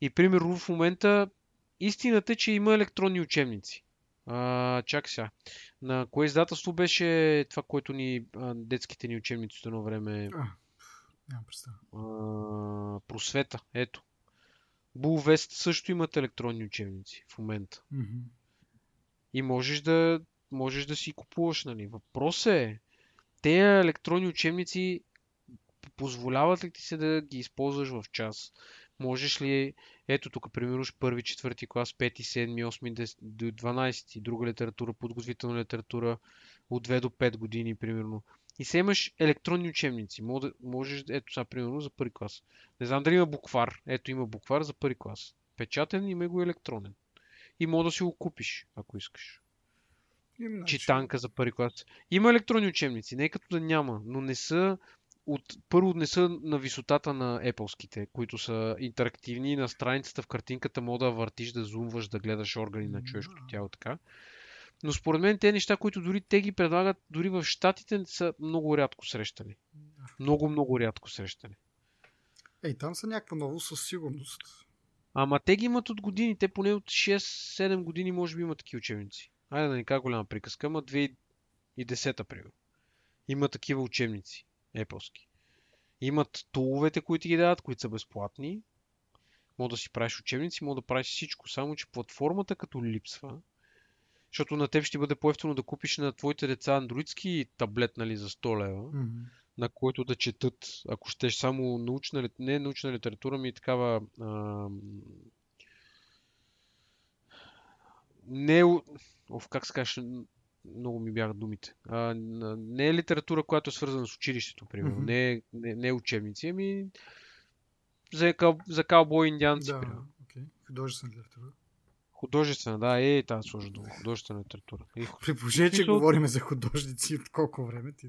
И примерно в момента истината е, че има електронни учебници. А, чак сега. На кое издателство беше това, което ни а, детските ни учебници от едно време А, нямам представа. а, просвета. Ето. Булвест също имат електронни учебници в момента. Мгм. И можеш да, можеш да си купуваш, нали. Въпросът е, тези електронни учебници позволяват ли ти се да ги използваш в час? Можеш ли, ето тук, примерно, първи, четвърти клас, пети, седми, осми, до 12, друга литература, подготвителна литература от 2 до 5 години, примерно. И се имаш електронни учебници. Можеш, ето сега, примерно, за първи клас. Не знам дали има буквар. Ето има буквар за първи клас. Печатен, има го електронен. И може да си го купиш, ако искаш. Им, значи, Читанка за първи клас. Има електронни учебници, не е като да няма, но не са от, първо не са на висотата на Apple-ските, които са интерактивни на страницата в картинката мога да въртиш, да зумваш, да гледаш органи на човешкото тяло така. Но според мен те неща, които дори те ги предлагат, дори в Штатите са много рядко срещани. Много, много рядко срещани. Ей, там са някаква ново със сигурност. Ама те ги имат от години, те поне от 6-7 години може би имат такива учебници. Айде да не кажа голяма приказка, ама 2010-та, примерно. Има такива учебници, еполски. Имат туловете, които ги дават, които са безплатни. Мога да си правиш учебници, мога да правиш всичко, само че платформата като липсва, защото на теб ще бъде по-ефтино да купиш на твоите деца андроидски таблет, нали, за 100 лева, Мгм. на който да четат, ако щеш само научна, не научна литература, ми такава ам, не е... Оф, как се каже, много ми бягат думите. А, не е литература, която е свързана с училището, примерно. Mm-hmm. Не, е, не, не е учебници, ами за, за каубой индианци. Да. Okay. Художествена литература. Художествена, да, е, тази сложа дума. Художествена литература. И, При положение, че говорим за художници от колко време ти.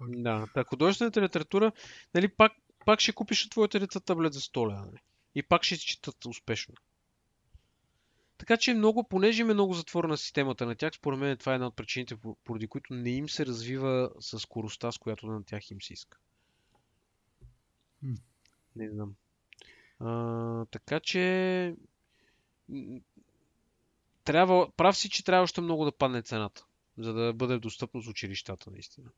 Okay. Да, та художествената литература, нали, пак, пак ще купиш от твоите деца таблет за 100 лева. Нали? И пак ще си четат успешно. Така че много, понеже е много затворена системата на тях, според мен това е една от причините, поради които не им се развива с скоростта, с която на тях им се иска. Hmm. Не знам. А, така че трябва, прав си, че трябва още много да падне цената, за да бъде достъпно с училищата, наистина.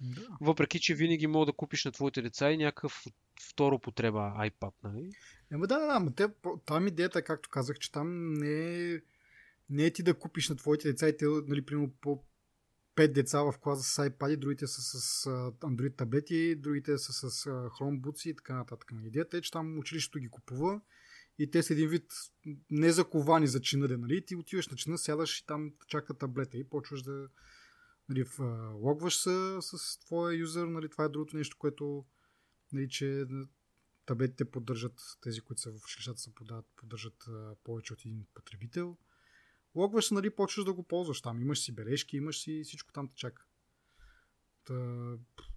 Да. Въпреки, че винаги мога да купиш на твоите деца и някакъв второ потреба iPad, нали? Ема да, да, да, но те, там идеята, както казах, че там не е, не е ти да купиш на твоите деца и те, нали, примерно по 5 деца в класа с iPad, другите са с Android таблети, другите са с Chromebooks и така нататък. Идеята е, че там училището ги купува и те са един вид не заковани за чина, нали? Ти отиваш на чина, сядаш и там чака таблета и почваш да нали, в, логваш се с твоя юзер, нали, това е другото нещо, което нали, че таблетите поддържат, тези, които са в училищата се подават, поддържат повече от един потребител. Логваш се, нали, почваш да го ползваш там. Имаш си бележки, имаш си всичко там те чака. Та,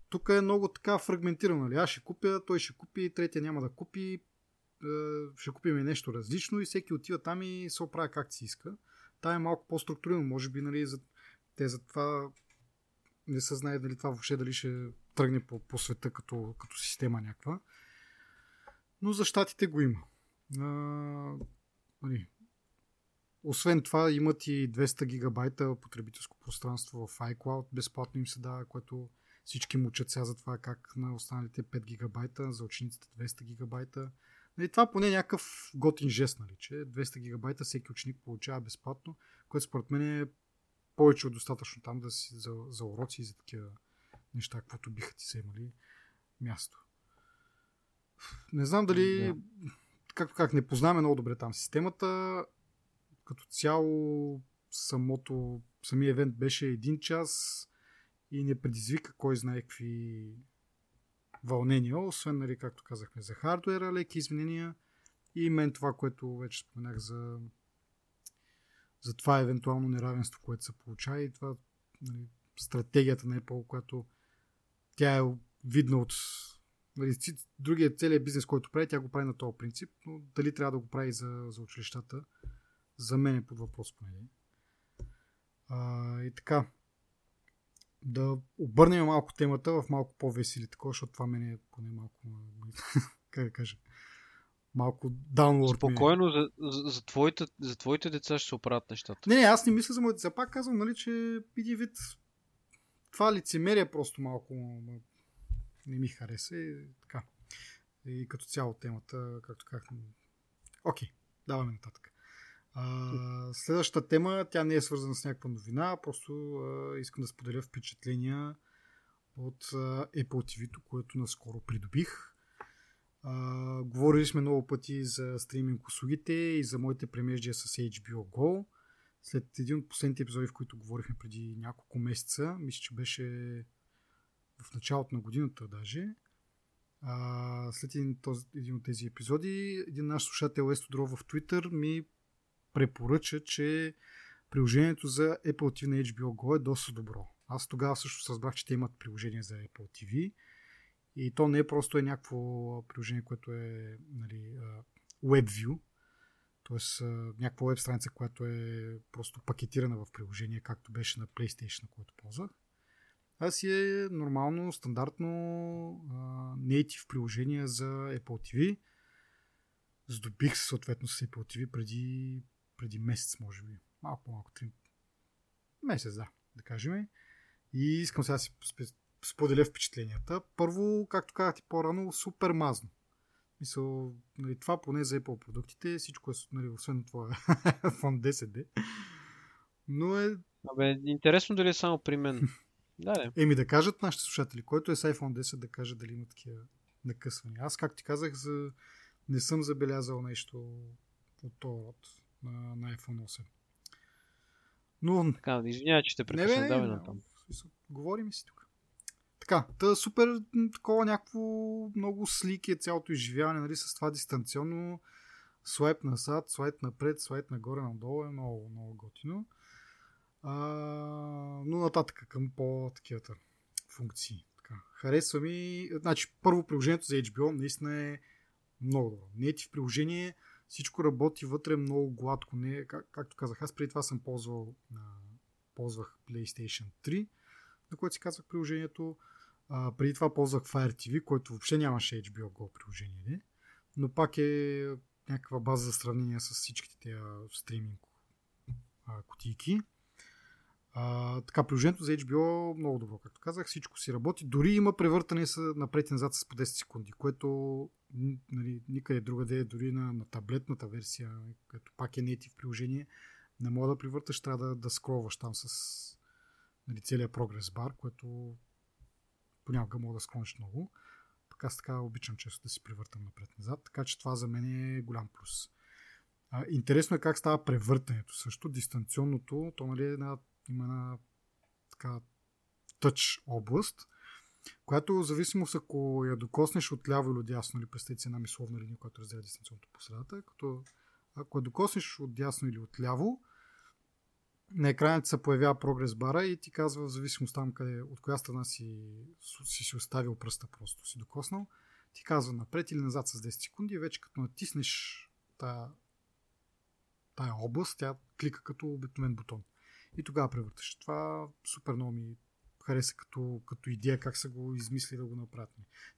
тук е много така фрагментирано. Нали? Аз ще купя, той ще купи, третия няма да купи, ще купим нещо различно и всеки отива там и се оправя както си иска. Та е малко по-структурирано. Може би нали, за, те за това не се знае дали това въобще дали ще тръгне по, по света като, като система някаква. Но за щатите го има. А, нали, освен това имат и 200 гигабайта потребителско пространство в iCloud. Безплатно им се дава, което всички мучат сега за това как на останалите 5 гигабайта, за учениците 200 гигабайта. Нали, това поне е някакъв готин жест, нали, че 200 гигабайта всеки ученик получава безплатно, което според мен е повече от достатъчно там да си за, за уроци и за такива неща, каквото биха ти се имали място. Не знам дали, да. както как не познаваме много добре там системата, като цяло самото, самия евент беше един час и не предизвика кой знае какви вълнения, освен, нали, както казахме, за хардуера, леки изменения и мен това, което вече споменах за за това евентуално неравенство, което се получава и това нали, стратегията на Apple, която тя е видна от нали, другия целият бизнес, който прави, тя го прави на този принцип, но дали трябва да го прави за, за училищата, за мен е под въпрос поне. И така, да обърнем малко темата в малко по-весели такова, защото това мен е поне малко, как да кажа, малко downward. Спокойно, за, за, за, твоите, за твоите деца ще се оправят нещата. Не, не, аз не мисля за моите деца. Пак казвам, нали, че иди вид това лицемерие просто малко не ми хареса и така. И като цяло темата, както казах, окей, даваме нататък. А, следващата тема, тя не е свързана с някаква новина, просто а, искам да споделя впечатления от а, Apple TV, което наскоро придобих. А, говорили сме много пъти за стриминг услугите и за моите премеждия с HBO Go. След един от последните епизоди, в които говорихме преди няколко месеца, мисля, че беше в началото на годината даже, а, след един, този, един от тези епизоди, един наш слушател Есто Дров в Twitter ми препоръча, че приложението за Apple TV на HBO Go е доста добро. Аз тогава също съзбрах, че те имат приложение за Apple TV и то не е просто е някакво приложение, което е нали, WebView, т.е. някаква веб страница, която е просто пакетирана в приложение, както беше на PlayStation, което ползвах. А си е нормално, стандартно native приложение за Apple TV. Здобих се съответно с Apple TV преди, преди месец, може би. Малко, малко, три месец, да, да кажем. И искам сега да си споделя впечатленията. Първо, както казах ти по-рано, супер мазно. Мисъл, нали, това поне за Apple продуктите, всичко е, нали, освен това iPhone 10D. Но е... Абе, интересно дали е само при мен. да, не. Еми да кажат нашите слушатели, който е с iPhone 10, да каже дали има такива накъсвания. Аз, както ти казах, за... не съм забелязал нещо от този род на, на iPhone 8. Но... Така, извинявай, че те прекъсвам. Давай на там. Говорим си тук. Така, та супер такова някакво много слик е цялото изживяване, нали, с това дистанционно слайп назад, слайп напред, слайп нагоре, надолу е много, много готино. А, но нататък към по-такивата функции. Така. Харесва ми, значи първо приложението за HBO наистина е много добро. Native приложение, всичко работи вътре много гладко. Не, как, както казах, аз преди това съм ползвал, а, ползвах PlayStation 3, на което си казах приложението. А, преди това ползвах Fire TV, който въобще нямаше HBO Go приложение, не? но пак е някаква база за сравнение с всичките тези стриминг кутийки. А, така, приложението за HBO много добро, както казах, всичко си работи. Дори има превъртане напред и назад с по 10 секунди, което нали, никъде другаде, дори на, на таблетната версия, като пак е native приложение, не мога да превърташ, трябва да, да скролваш там с нали, целият прогрес бар, което понякога мога да склониш много. Така аз така обичам често да си превъртам напред-назад, така че това за мен е голям плюс. А, интересно е как става превъртането също, дистанционното, то нали, е една, има една така тъч област, която зависимост ако я докоснеш от ляво или от дясно, или представете една мисловна линия, която разделя дистанционното по средата, като ако я докоснеш от дясно или от ляво, на екраните се появява прогрес бара и ти казва в зависимост там къде, от коя страна си, си, си оставил пръста просто си докоснал, ти казва напред или назад с 10 секунди вече като натиснеш тая, тая област, тя клика като обикновен бутон. И тогава превърташ. Това супер много ми хареса като, като идея, как са го измисли да го направят.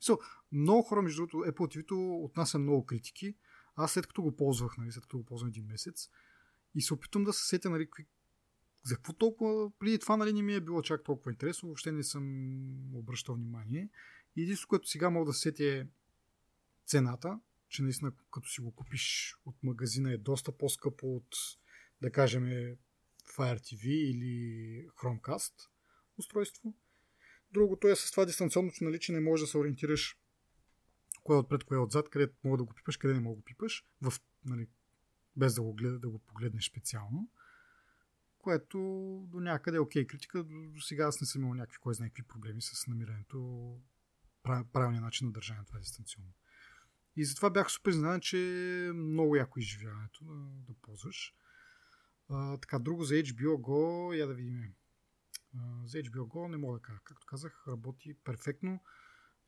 So, много хора, между другото, Apple TV отнася много критики. Аз след като го ползвах, нали, след като го ползвам един месец, и се опитвам да се сетя, нали, за какво толкова, преди това нали, не ми е било чак толкова интересно, въобще не съм обръщал внимание. Единството, което сега мога да сетя е цената, че наистина като си го купиш от магазина е доста по-скъпо от, да кажем, Fire TV или Chromecast устройство. Другото е с това дистанционното наличие не можеш да се ориентираш кое е отпред, кое е отзад, къде мога да го пипаш, къде не мога да го пипаш, в, нали, без да го, гледа, да го погледнеш специално което до някъде е окей критика. До, до сега аз не съм имал някакви, кой знае какви проблеми с намирането правилния начин на държане на това дистанционно. И затова бях супер изненадан, че е много яко изживяването да, да ползваш. А, така, друго за HBO Go, я да видим. За HBO Go не мога да кажа. Както казах, работи перфектно.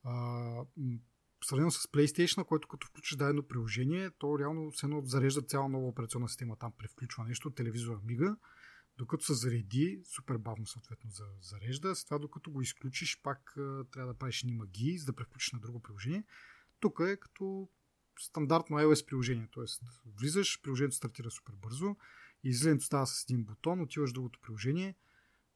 А, сравнено с PlayStation, който като включиш дадено приложение, то реално се едно зарежда цяла нова операционна система. Там превключва нещо, телевизора мига докато се зареди, супер бавно съответно за зарежда, с това докато го изключиш, пак трябва да правиш ни магии, за да превключиш на друго приложение. Тук е като стандартно iOS приложение, т.е. влизаш, приложението стартира супер бързо, излизането става с един бутон, отиваш в другото приложение,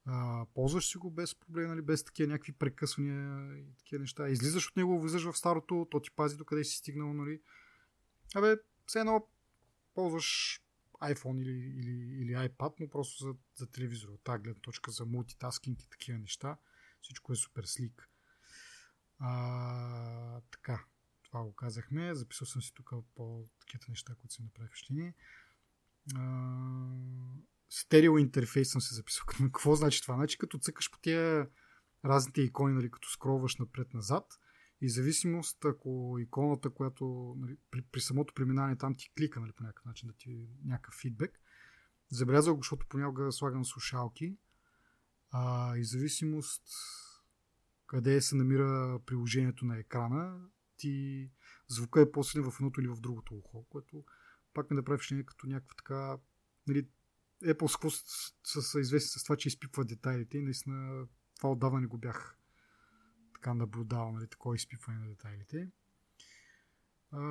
а, ползваш си го без проблем, нали, без такива някакви прекъсвания и такива неща. Излизаш от него, влизаш в старото, то ти пази докъде си стигнал, нали. Абе, все едно ползваш iPhone или, или, или iPad, но просто за, за телевизор. От тази гледна точка за мултитаскинг и такива неща. Всичко е супер слик. А, така, това го казахме. Записал съм си тук по такива неща, които си направи впечатление. Стерео интерфейс съм се записал. Какво значи това? Значи като цъкаш по тия разните икони, нали, като скролваш напред-назад, и зависимост, ако иконата, която нали, при, при самото преминаване там ти клика нали, по някакъв начин да ти някакъв фидбек, забелязал го, защото понякога слагам слушалки а, и зависимост къде се намира приложението на екрана, ти звука е по-силен в едното или в другото ухо, което пак ми направи впечатление като някаква така нали, Apple са, са известни с това, че изпипва детайлите и наистина това отдавна не го бях така наблюдавал, нали, такова изпипване на детайлите. А,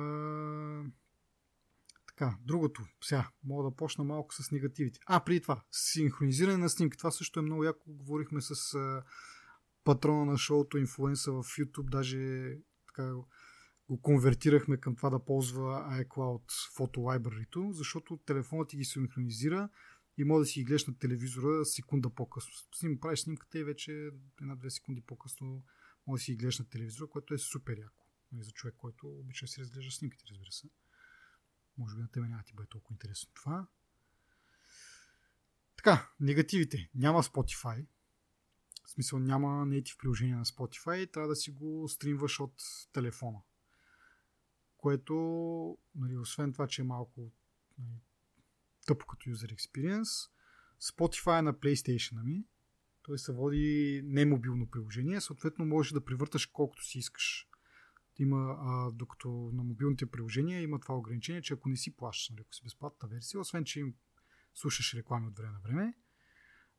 така, другото, сега, мога да почна малко с негативите. А, преди това, синхронизиране на снимки. Това също е много яко. Говорихме с а, патрона на шоуто, инфлуенса в YouTube, даже така го конвертирахме към това да ползва iCloud Photo Library, защото телефонът ти ги синхронизира и може да си гледаш на телевизора секунда по-късно. Сним, правиш снимката и вече една-две секунди по-късно може да си гледаш на телевизора, което е супер яко. Нали, за човек, който обича да си разглежда снимките, разбира се. Може би на тебе няма ти бъде толкова интересно това. Така, негативите. Няма Spotify. В смисъл няма native приложение на Spotify. Трябва да си го стримваш от телефона. Което, нали, освен това, че е малко нали, тъпо като user experience, Spotify е на PlayStation ми. Той се води не мобилно приложение, съответно можеш да привърташ колкото си искаш. Има, а, докато на мобилните приложения има това ограничение, че ако не си плащаш, нали, ако си безплатната версия, освен че им слушаш реклами от време на време,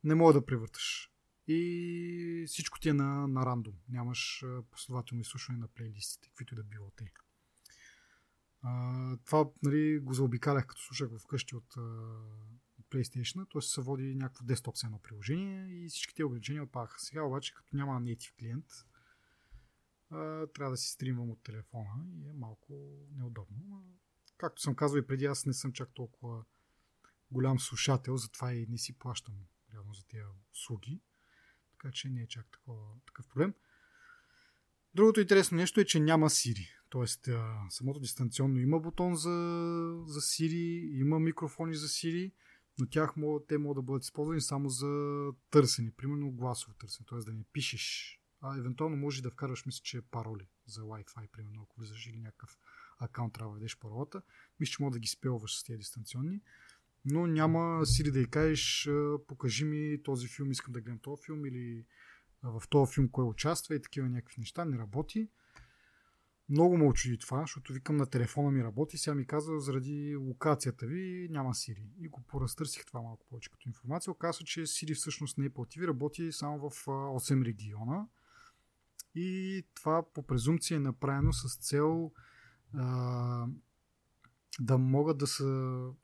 не мога да превърташ. И всичко ти е на, на рандом. Нямаш последователно изслушване на плейлистите, каквито и да било те. Това нали, го заобикалях като слушах вкъщи от а, PlayStation, т.е. се води някакво десктоп с едно приложение и всички тези ограничения отпадаха. Сега обаче, като няма native клиент, а, трябва да си стримвам от телефона и е малко неудобно. Както съм казал и преди, аз не съм чак толкова голям слушател, затова и не си плащам реално за тези услуги. Така че не е чак такова, такъв проблем. Другото интересно нещо е, че няма Siri. Тоест, самото дистанционно има бутон за, за Siri, има микрофони за Siri, но тях могат, те могат да бъдат използвани само за търсене, примерно гласово търсене, т.е. да не пишеш, а евентуално може да вкараш, мисля, че пароли за Wi-Fi, примерно, ако влизаш или някакъв акаунт трябва да ведеш паролата. Мисля, че може да ги спелваш с тези дистанционни но няма сили да й кажеш, покажи ми този филм, искам да гледам този филм или в този филм кой участва и такива някакви неща. Не работи. Много ме очуди това, защото викам на телефона ми работи, сега ми казва заради локацията ви няма Siri. И го поразтърсих това малко повече като информация. Оказва, че Siri всъщност не е по работи само в 8 региона. И това по презумпция е направено с цел а, да могат да се,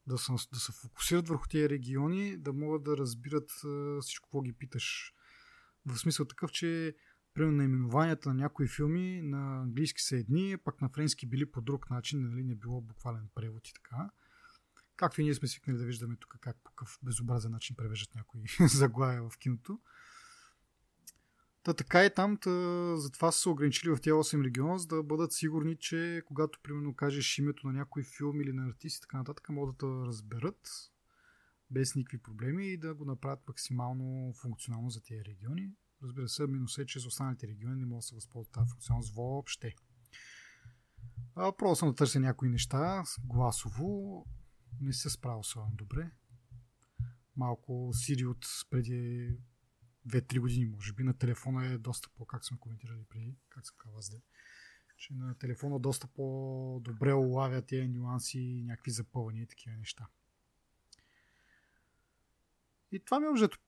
да, се, да се фокусират върху тези региони, да могат да разбират всичко, какво ги питаш. В смисъл такъв, че примерно наименованията на някои филми на английски са едни, пък на френски били по друг начин, нали, не било буквален превод и така. Както и ние сме свикнали да виждаме тук как по какъв безобразен начин превеждат някои заглавия в киното. Та така и там, та, затова са се ограничили в тези 8 региона, за да бъдат сигурни, че когато примерно кажеш името на някой филм или на артист и така нататък, могат да разберат без никакви проблеми и да го направят максимално функционално за тези региони. Разбира се, минус е, че за останалите региони не могат да се възползват тази функционалност въобще. Пробвал съм да търся някои неща гласово. Не се справя особено добре. Малко Siri от преди 2-3 години, може би. На телефона е доста по, как сме коментирали преди, как съм казал аз че на телефона доста по-добре улавя тези нюанси, някакви запълвания и такива неща. И това ми е обжето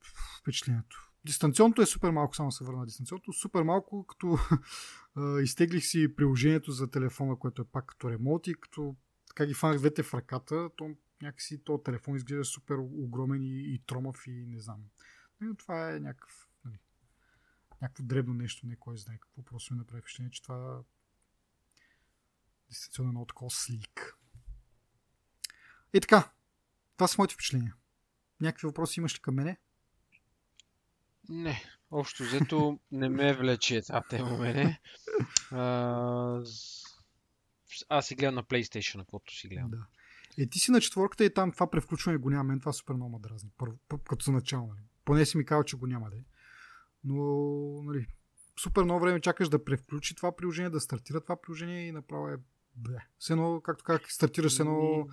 впечатлението. Дистанционното е супер малко, само се върна дистанционното, супер малко, като изтеглих си приложението за телефона, което е пак като ремонт и като така ги фанах двете в ръката, то някакси то телефон изглежда супер огромен и, и тромав и не знам. Но това е някакъв, нали, някакво дребно нещо, не кой знае какво. Просто ми направи впечатление, че това е много такова слик. И така, това са моите впечатления. Някакви въпроси имаш ли към мене? Не, общо взето не ме влече тази тема мене. А, аз си гледам на PlayStation, каквото си гледам. Да. Е, ти си на четворката и там това превключване го няма. Мен това супер много ме дразни. Първо, като за начало. Нали. Поне си ми казал, че го няма да е. Но, нали, супер много време чакаш да превключи това приложение, да стартира това приложение и направо е бе. С едно, както как стартираш едно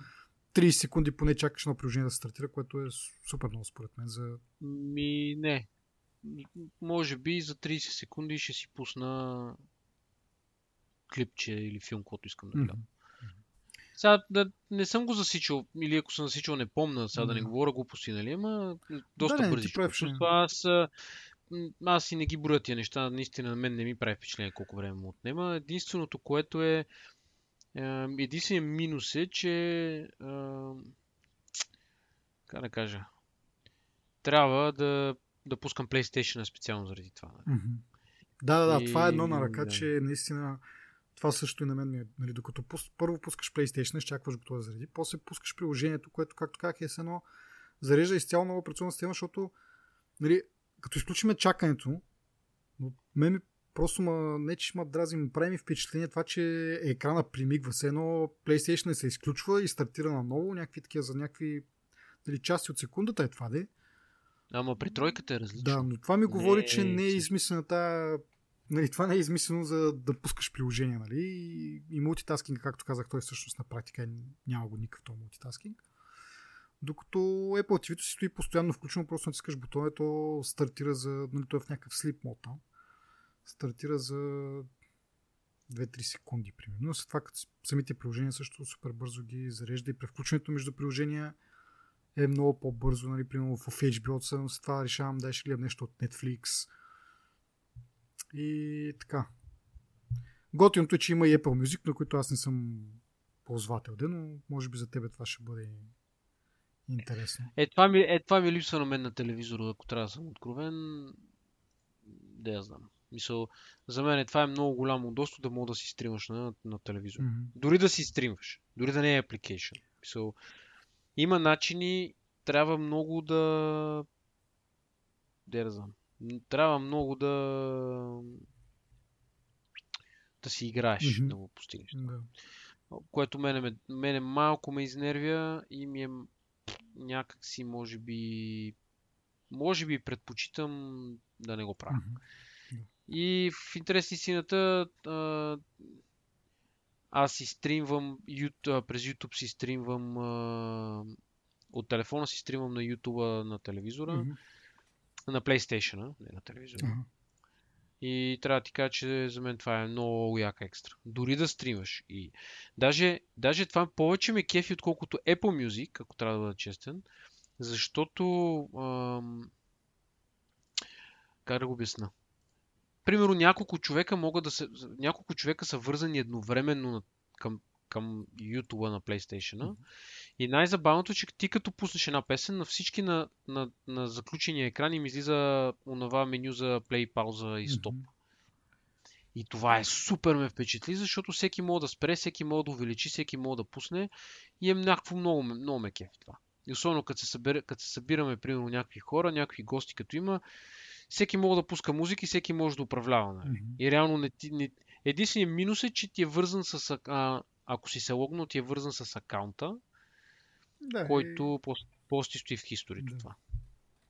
30 секунди поне чакаш едно приложение да стартира, което е супер много според мен. За... Ми не. Може би за 30 секунди ще си пусна клипче или филм, който искам да гледам. Mm-hmm. Сега да, не съм го засичал, или ако съм засичал, не помня, сега mm-hmm. да не говоря глупости, нали, ама доста да, бързи. Аз, аз и не ги броя тия неща, наистина на мен не ми прави впечатление колко време му отнема. Единственото, което е, единственият минус е, че как да кажа, трябва да, да пускам PlayStation специално заради това. Mm-hmm. Да, да, да, и... това е едно на ръка, да. че наистина това също и на мен е, нали, докато пус, първо пускаш PlayStation, изчакваш го това заради, после пускаш приложението, което, както как е с едно, зарежда изцяло нова операционна система, защото, нали, като изключиме чакането, но мен ми просто ма, не че ма дрази, ми прави ми впечатление това, че екрана примигва се едно, PlayStation се изключва и стартира наново, някакви такива за някакви нали, части от секундата е това, де. Ама при тройката е различно. Да, но това ми говори, не, че не е измислена тази нали, това не е измислено за да пускаш приложение, нали? И, и мултитаскинг, както казах, той всъщност на практика няма го никакъв този мултитаскинг. Докато Apple TV си стои постоянно включено, просто натискаш бутона, то стартира за, нали, той е в някакъв слип мод там. Стартира за 2-3 секунди, примерно. След това, като самите приложения също супер бързо ги зарежда и превключването между приложения е много по-бързо, нали, примерно в HBO съм, след това решавам да ще гледам нещо от Netflix, и така. Готиното е, че има и Apple Music, на които аз не съм ползвател, но може би за тебе това ще бъде интересно. Е, това ми, е, това ми липсва на мен на телевизора, ако трябва да съм откровен. Да я знам. Мисъл, за мен е, това е много голямо удобство да мога да си стримаш на, на телевизор. Mm-hmm. Дори да си стримваш. Дори да не е application. Мисъл, има начини, трябва много да... Знам трябва много да да си играеш, mm-hmm. да го постигнеш. Да. Което мене, мене малко ме изнервя и ми е някакси, може би, може би предпочитам да не го правя. Mm-hmm. И в интерес истината, аз си стримвам през YouTube си стримвам от телефона си стримвам на YouTube на телевизора. Mm-hmm на PlayStation, не на телевизора. Uh-huh. И трябва да ти кажа, че за мен това е много яка екстра. Дори да стримаш. И даже, даже това повече ме кефи, отколкото Apple Music, ако трябва да бъда честен, защото ам... как да го обясна? Примерно няколко човека могат да се... Няколко човека са вързани едновременно към, към YouTube на PlayStation. Mm-hmm. И най-забавното, че ти като пуснеш една песен, на всички на, на, на заключения екран им излиза онова меню за play, пауза и стоп. Mm-hmm. И това е супер ме впечатли, защото всеки може да спре, всеки може да увеличи, всеки може да пусне и е някакво много, много ме кеф това. И особено като се, събира, като се събираме, примерно, някакви хора, някакви гости, като има, всеки може да пуска музика и всеки може да управлява. Нали? Mm-hmm. И реално не, не, единственият минус е, че ти е вързан с... А, ако си се логнал, ти е вързан с акаунта да, който и... пости стои в историята да. това.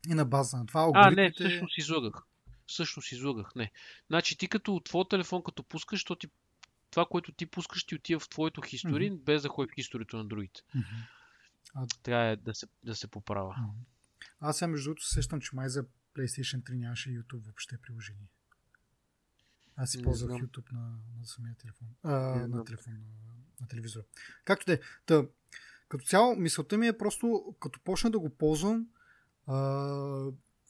И на база на това алгоритмите... А, не, всъщност излагах. Всъщност излагах, не. Значи ти като от твой телефон, като пускаш, то ти, това, което ти пускаш, ти отива в твоето хистори, mm-hmm. без да ходи в историята на другите. Mm-hmm. А... Трябва да се, да се поправя. Mm-hmm. Аз сега между другото сещам, че май за PlayStation 3 нямаше YouTube въобще приложение. Аз си ползвах YouTube на, на самия телефон. А, на телефон, на, на телевизора. Както де. Та, като цяло, мисълта ми е просто, като почна да го ползвам, а,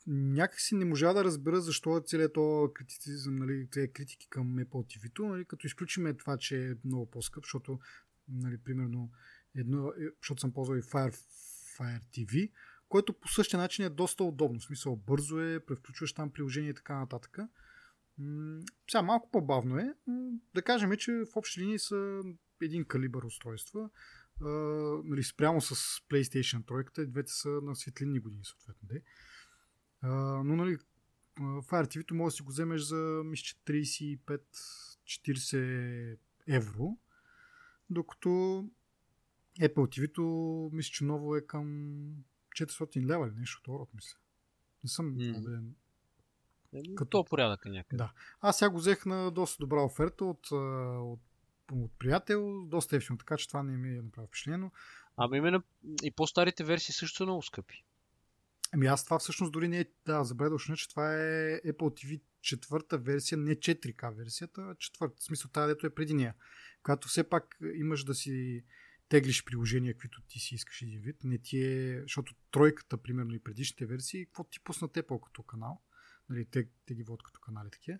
някакси не можа да разбера защо е целият този критицизъм, нали, тези критики към Apple TV, нали, като изключиме това, че е много по-скъп, защото, нали, примерно, едно, е, защото съм ползвал и Fire, Fire TV, което по същия начин е доста удобно. В смисъл, бързо е, превключваш там приложение и така нататък. М- сега малко по-бавно е. Да кажем, че в общи линии са един калибър устройства а, нали, спрямо с PlayStation 3, двете са на светлинни години, съответно. Де. А, но, нали, Fire TV може да си го вземеш за, мисля, 35-40 евро, докато Apple TV, мисля, че ново е към 400 лева или нещо от род, мисля. Не съм mm. убеден. Като... То порядък е някъде. Да. Аз сега го взех на доста добра оферта от, от от приятел, доста ефтино, така че това не ми е направи впечатление. Ами именно и по-старите версии също са много скъпи. Ами аз това всъщност дори не е, да, забравя да че това е Apple TV четвърта версия, не 4K версията, а четвърта. В смисъл тази, дето е преди нея. Когато все пак имаш да си теглиш приложения, които ти си искаш един вид. Не ти е, защото тройката, примерно и предишните версии, какво ти пуснат Apple като канал. Нали, те, те ги водят като канали такива.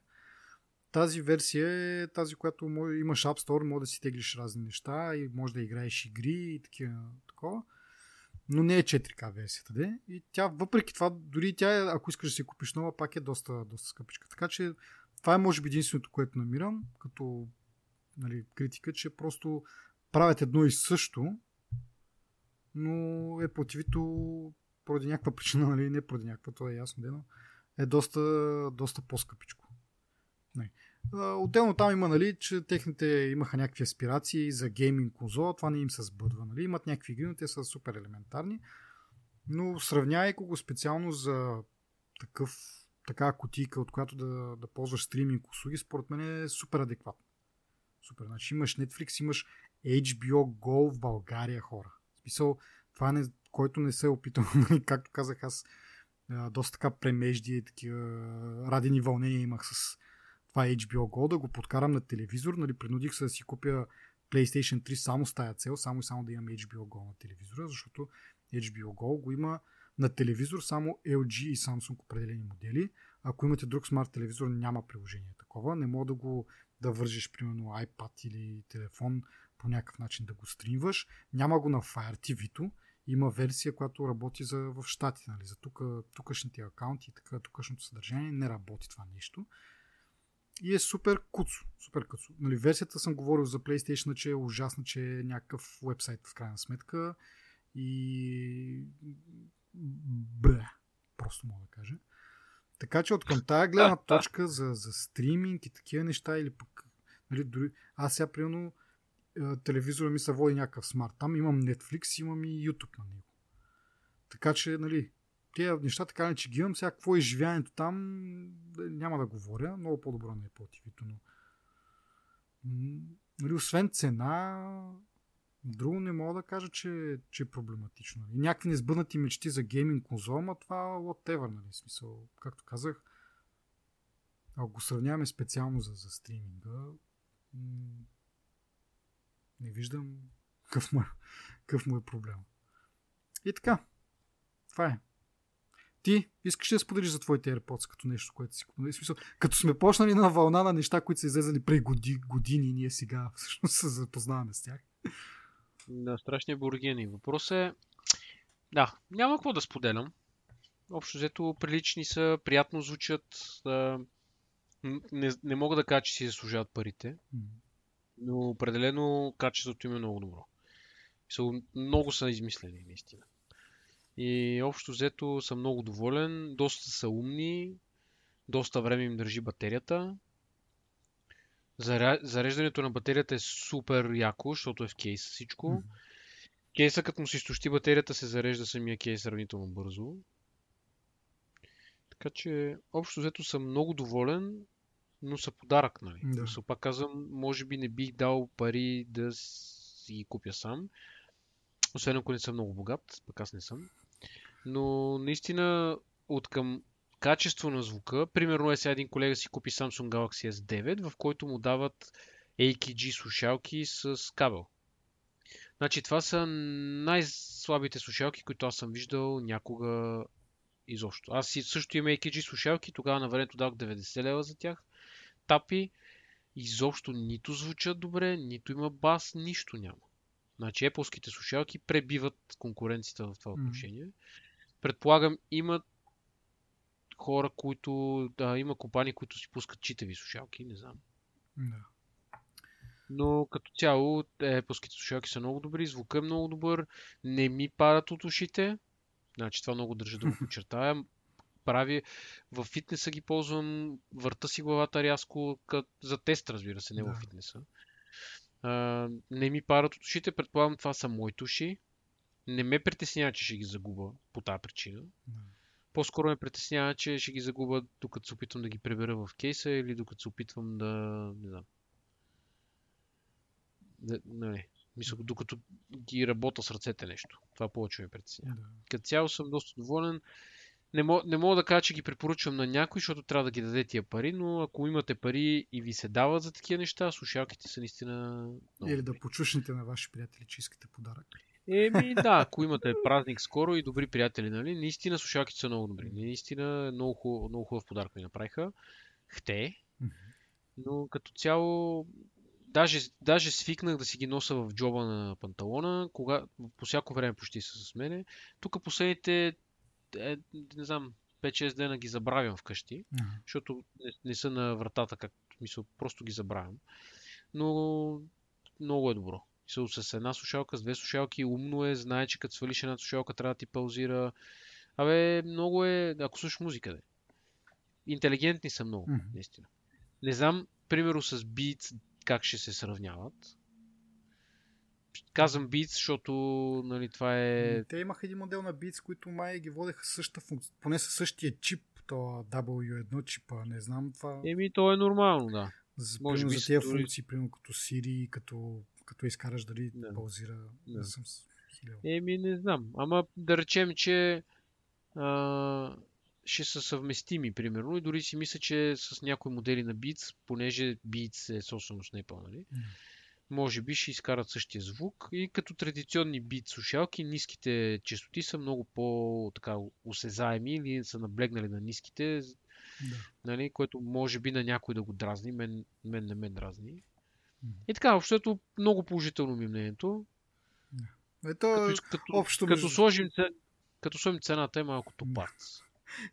Тази версия е тази, която имаш App Store, може да си теглиш разни неща и може да играеш игри и такива, такова. Но не е 4К версията, де. И тя, въпреки това, дори тя, ако искаш да си купиш нова, пак е доста, доста скъпичка. Така че това е може би единственото, което намирам като нали, критика, че просто правят едно и също, но е противито поради някаква причина, нали, не поради някаква, това е ясно, но е доста, доста по-скъпичко. Не. Отделно там има, нали, че техните имаха някакви аспирации за гейминг конзола, това не им се сбъдва. Нали. Имат някакви игри, но те са супер елементарни. Но сравнявай го специално за такъв, такава кутийка, от която да, да ползваш стриминг услуги, според мен е супер адекватно. Супер. Значи имаш Netflix, имаш HBO Go в България, хора. В смисъл, това не, който не се е опитал, нали, както казах аз, доста така премежди и такива радени вълнения имах с това HBO Go, да го подкарам на телевизор. Нали, принудих се да си купя PlayStation 3 само с тая цел, само и само да имам HBO Go на телевизора, защото HBO Go го има на телевизор само LG и Samsung определени модели. Ако имате друг смарт телевизор, няма приложение такова. Не мога да го да вържиш, примерно, iPad или телефон по някакъв начин да го стримваш. Няма го на Fire TV-то. Има версия, която работи за, в щатите. Нали? За тук, тукашните акаунти и така, тукашното съдържание не работи това нещо. И е супер куцо. Супер куцо. Нали, версията съм говорил за PlayStation, че е ужасна, че е някакъв вебсайт в крайна сметка. И... Бе. Просто мога да кажа. Така че от към тази гледна точка за, за стриминг и такива неща или пък нали, дори, аз сега примерно телевизора ми се води някакъв смарт. Там имам Netflix, имам и YouTube на него. Така че, нали, тези неща, така не че ги имам, сега какво е изживяването там, няма да говоря. Много по-добро е по тв но нали, освен цена, друго не мога да кажа, че, че е проблематично. И някакви несбъднати мечти за гейминг конзола, но това whatever, нали, смисъл, както казах, ако го сравняваме специално за, за стриминга, не виждам какъв му, е, какъв му е проблем. И така. Това е. Ти искаш да споделиш за твоите AirPods като нещо, което си купил? Смисъл, като сме почнали на вълна на неща, които са излезали преди години, години ние сега всъщност се запознаваме с тях. Да, страшни бургени. Въпрос е... Да, няма какво да споделям. Общо взето прилични са, приятно звучат. Да... Не, не мога да кажа, че си заслужават парите. Но определено качеството им е много добро. Много са измислени, наистина. И общо взето съм много доволен. Доста са умни. Доста време им държи батерията. Зареждането на батерията е супер яко, защото е в кейс всичко. Mm-hmm. Кейса, като му се изтощи батерията, се зарежда самия кейс сравнително бързо. Така че, общо взето съм много доволен, но са подарък, нали? Да. So, пак казвам, може би не бих дал пари да си ги купя сам. Освен ако не съм много богат, пък аз не съм. Но наистина от към качество на звука, примерно е сега един колега си купи Samsung Galaxy S9, в който му дават AKG слушалки с кабел. Значи това са най-слабите слушалки, които аз съм виждал някога изобщо. Аз също имам AKG слушалки, тогава на времето дах 90 лева за тях. Тапи изобщо нито звучат добре, нито има бас, нищо няма. Значи Apple-ските слушалки пребиват конкуренцията в това отношение. Mm-hmm. Предполагам, има хора, които... Да, има компании, които си пускат читави слушалки, не знам. Да. Но като цяло, Apple-ските слушалки са много добри, звука е много добър, не ми падат от ушите. Значи това много държа да го подчертая. Прави, в фитнеса ги ползвам, върта си главата рязко, кът, за тест, разбира се, не да. в фитнеса. А, не ми парат от ушите, предполагам това са моите уши. Не ме притеснява, че ще ги загуба по тази причина. По-скоро ме притеснява, че ще ги загуба докато се опитвам да ги пребера в кейса или докато се опитвам да... Не знам. Да, не, мисля, докато ги работя с ръцете нещо. Това повече ме притеснява. Да. Като цяло съм доста доволен. Не, мога, не мога да кажа, че ги препоръчвам на някой, защото трябва да ги даде тия пари, но ако имате пари и ви се дават за такива неща, слушалките са наистина. Или да почушните на ваши приятели, че искате подарък. Еми да, ако имате празник скоро и добри приятели, нали? Наистина слушалките са много добри. Наистина много, хубав, много хубав подарък ми направиха. Хте. Но като цяло даже, даже свикнах да си ги носа в джоба на панталона, кога, по всяко време почти са с мене. Тук последните, е, не знам, 5-6 дена ги забравям вкъщи, uh-huh. защото не, не са на вратата, как мисля, просто ги забравям. Но много е добро. С една слушалка, с две слушалки, умно е, знае, че като свалиш една слушалка трябва да ти паузира. Абе, много е, ако слушаш музика, да. Интелигентни са много, mm-hmm. наистина. Не знам, примерно с Beats как ще се сравняват. Казвам Beats, защото нали, това е... Те имаха един модел на Beats, които май ги водеха същата функция, поне със същия чип, то W1 чипа, не знам това. Еми, то е нормално, да. За, Може би за тези дори... функции, примерно като Siri, като, като изкараш дали да. паузира. Да. съм Еми, не знам. Ама да речем, че а, ще са съвместими, примерно. И дори си мисля, че с някои модели на Beats, понеже Beats е собственост на Apple, нали? Mm. Може би ще изкарат същия звук. И като традиционни бит слушалки, ниските частоти са много по-така осезаеми или са наблегнали на ниските, да. нали, което може би на някой да го дразни. Мен, мен не ме дразни. И така, общото много положително ми е мнението. Ето, като, като, общо като, сложим, като сложим цената е малко топарц.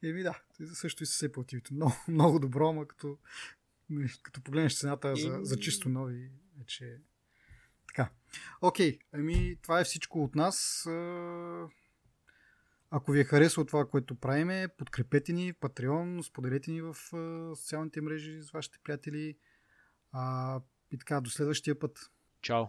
Еми да, също и се противите. Много, много добро, ама като, като погледнеш цената за, за чисто нови, вече така. Окей, ами това е всичко от нас. Ако ви е харесало това, което правиме, подкрепете ни в Patreon, споделете ни в социалните мрежи с вашите приятели. И така, до следващия път. Чао!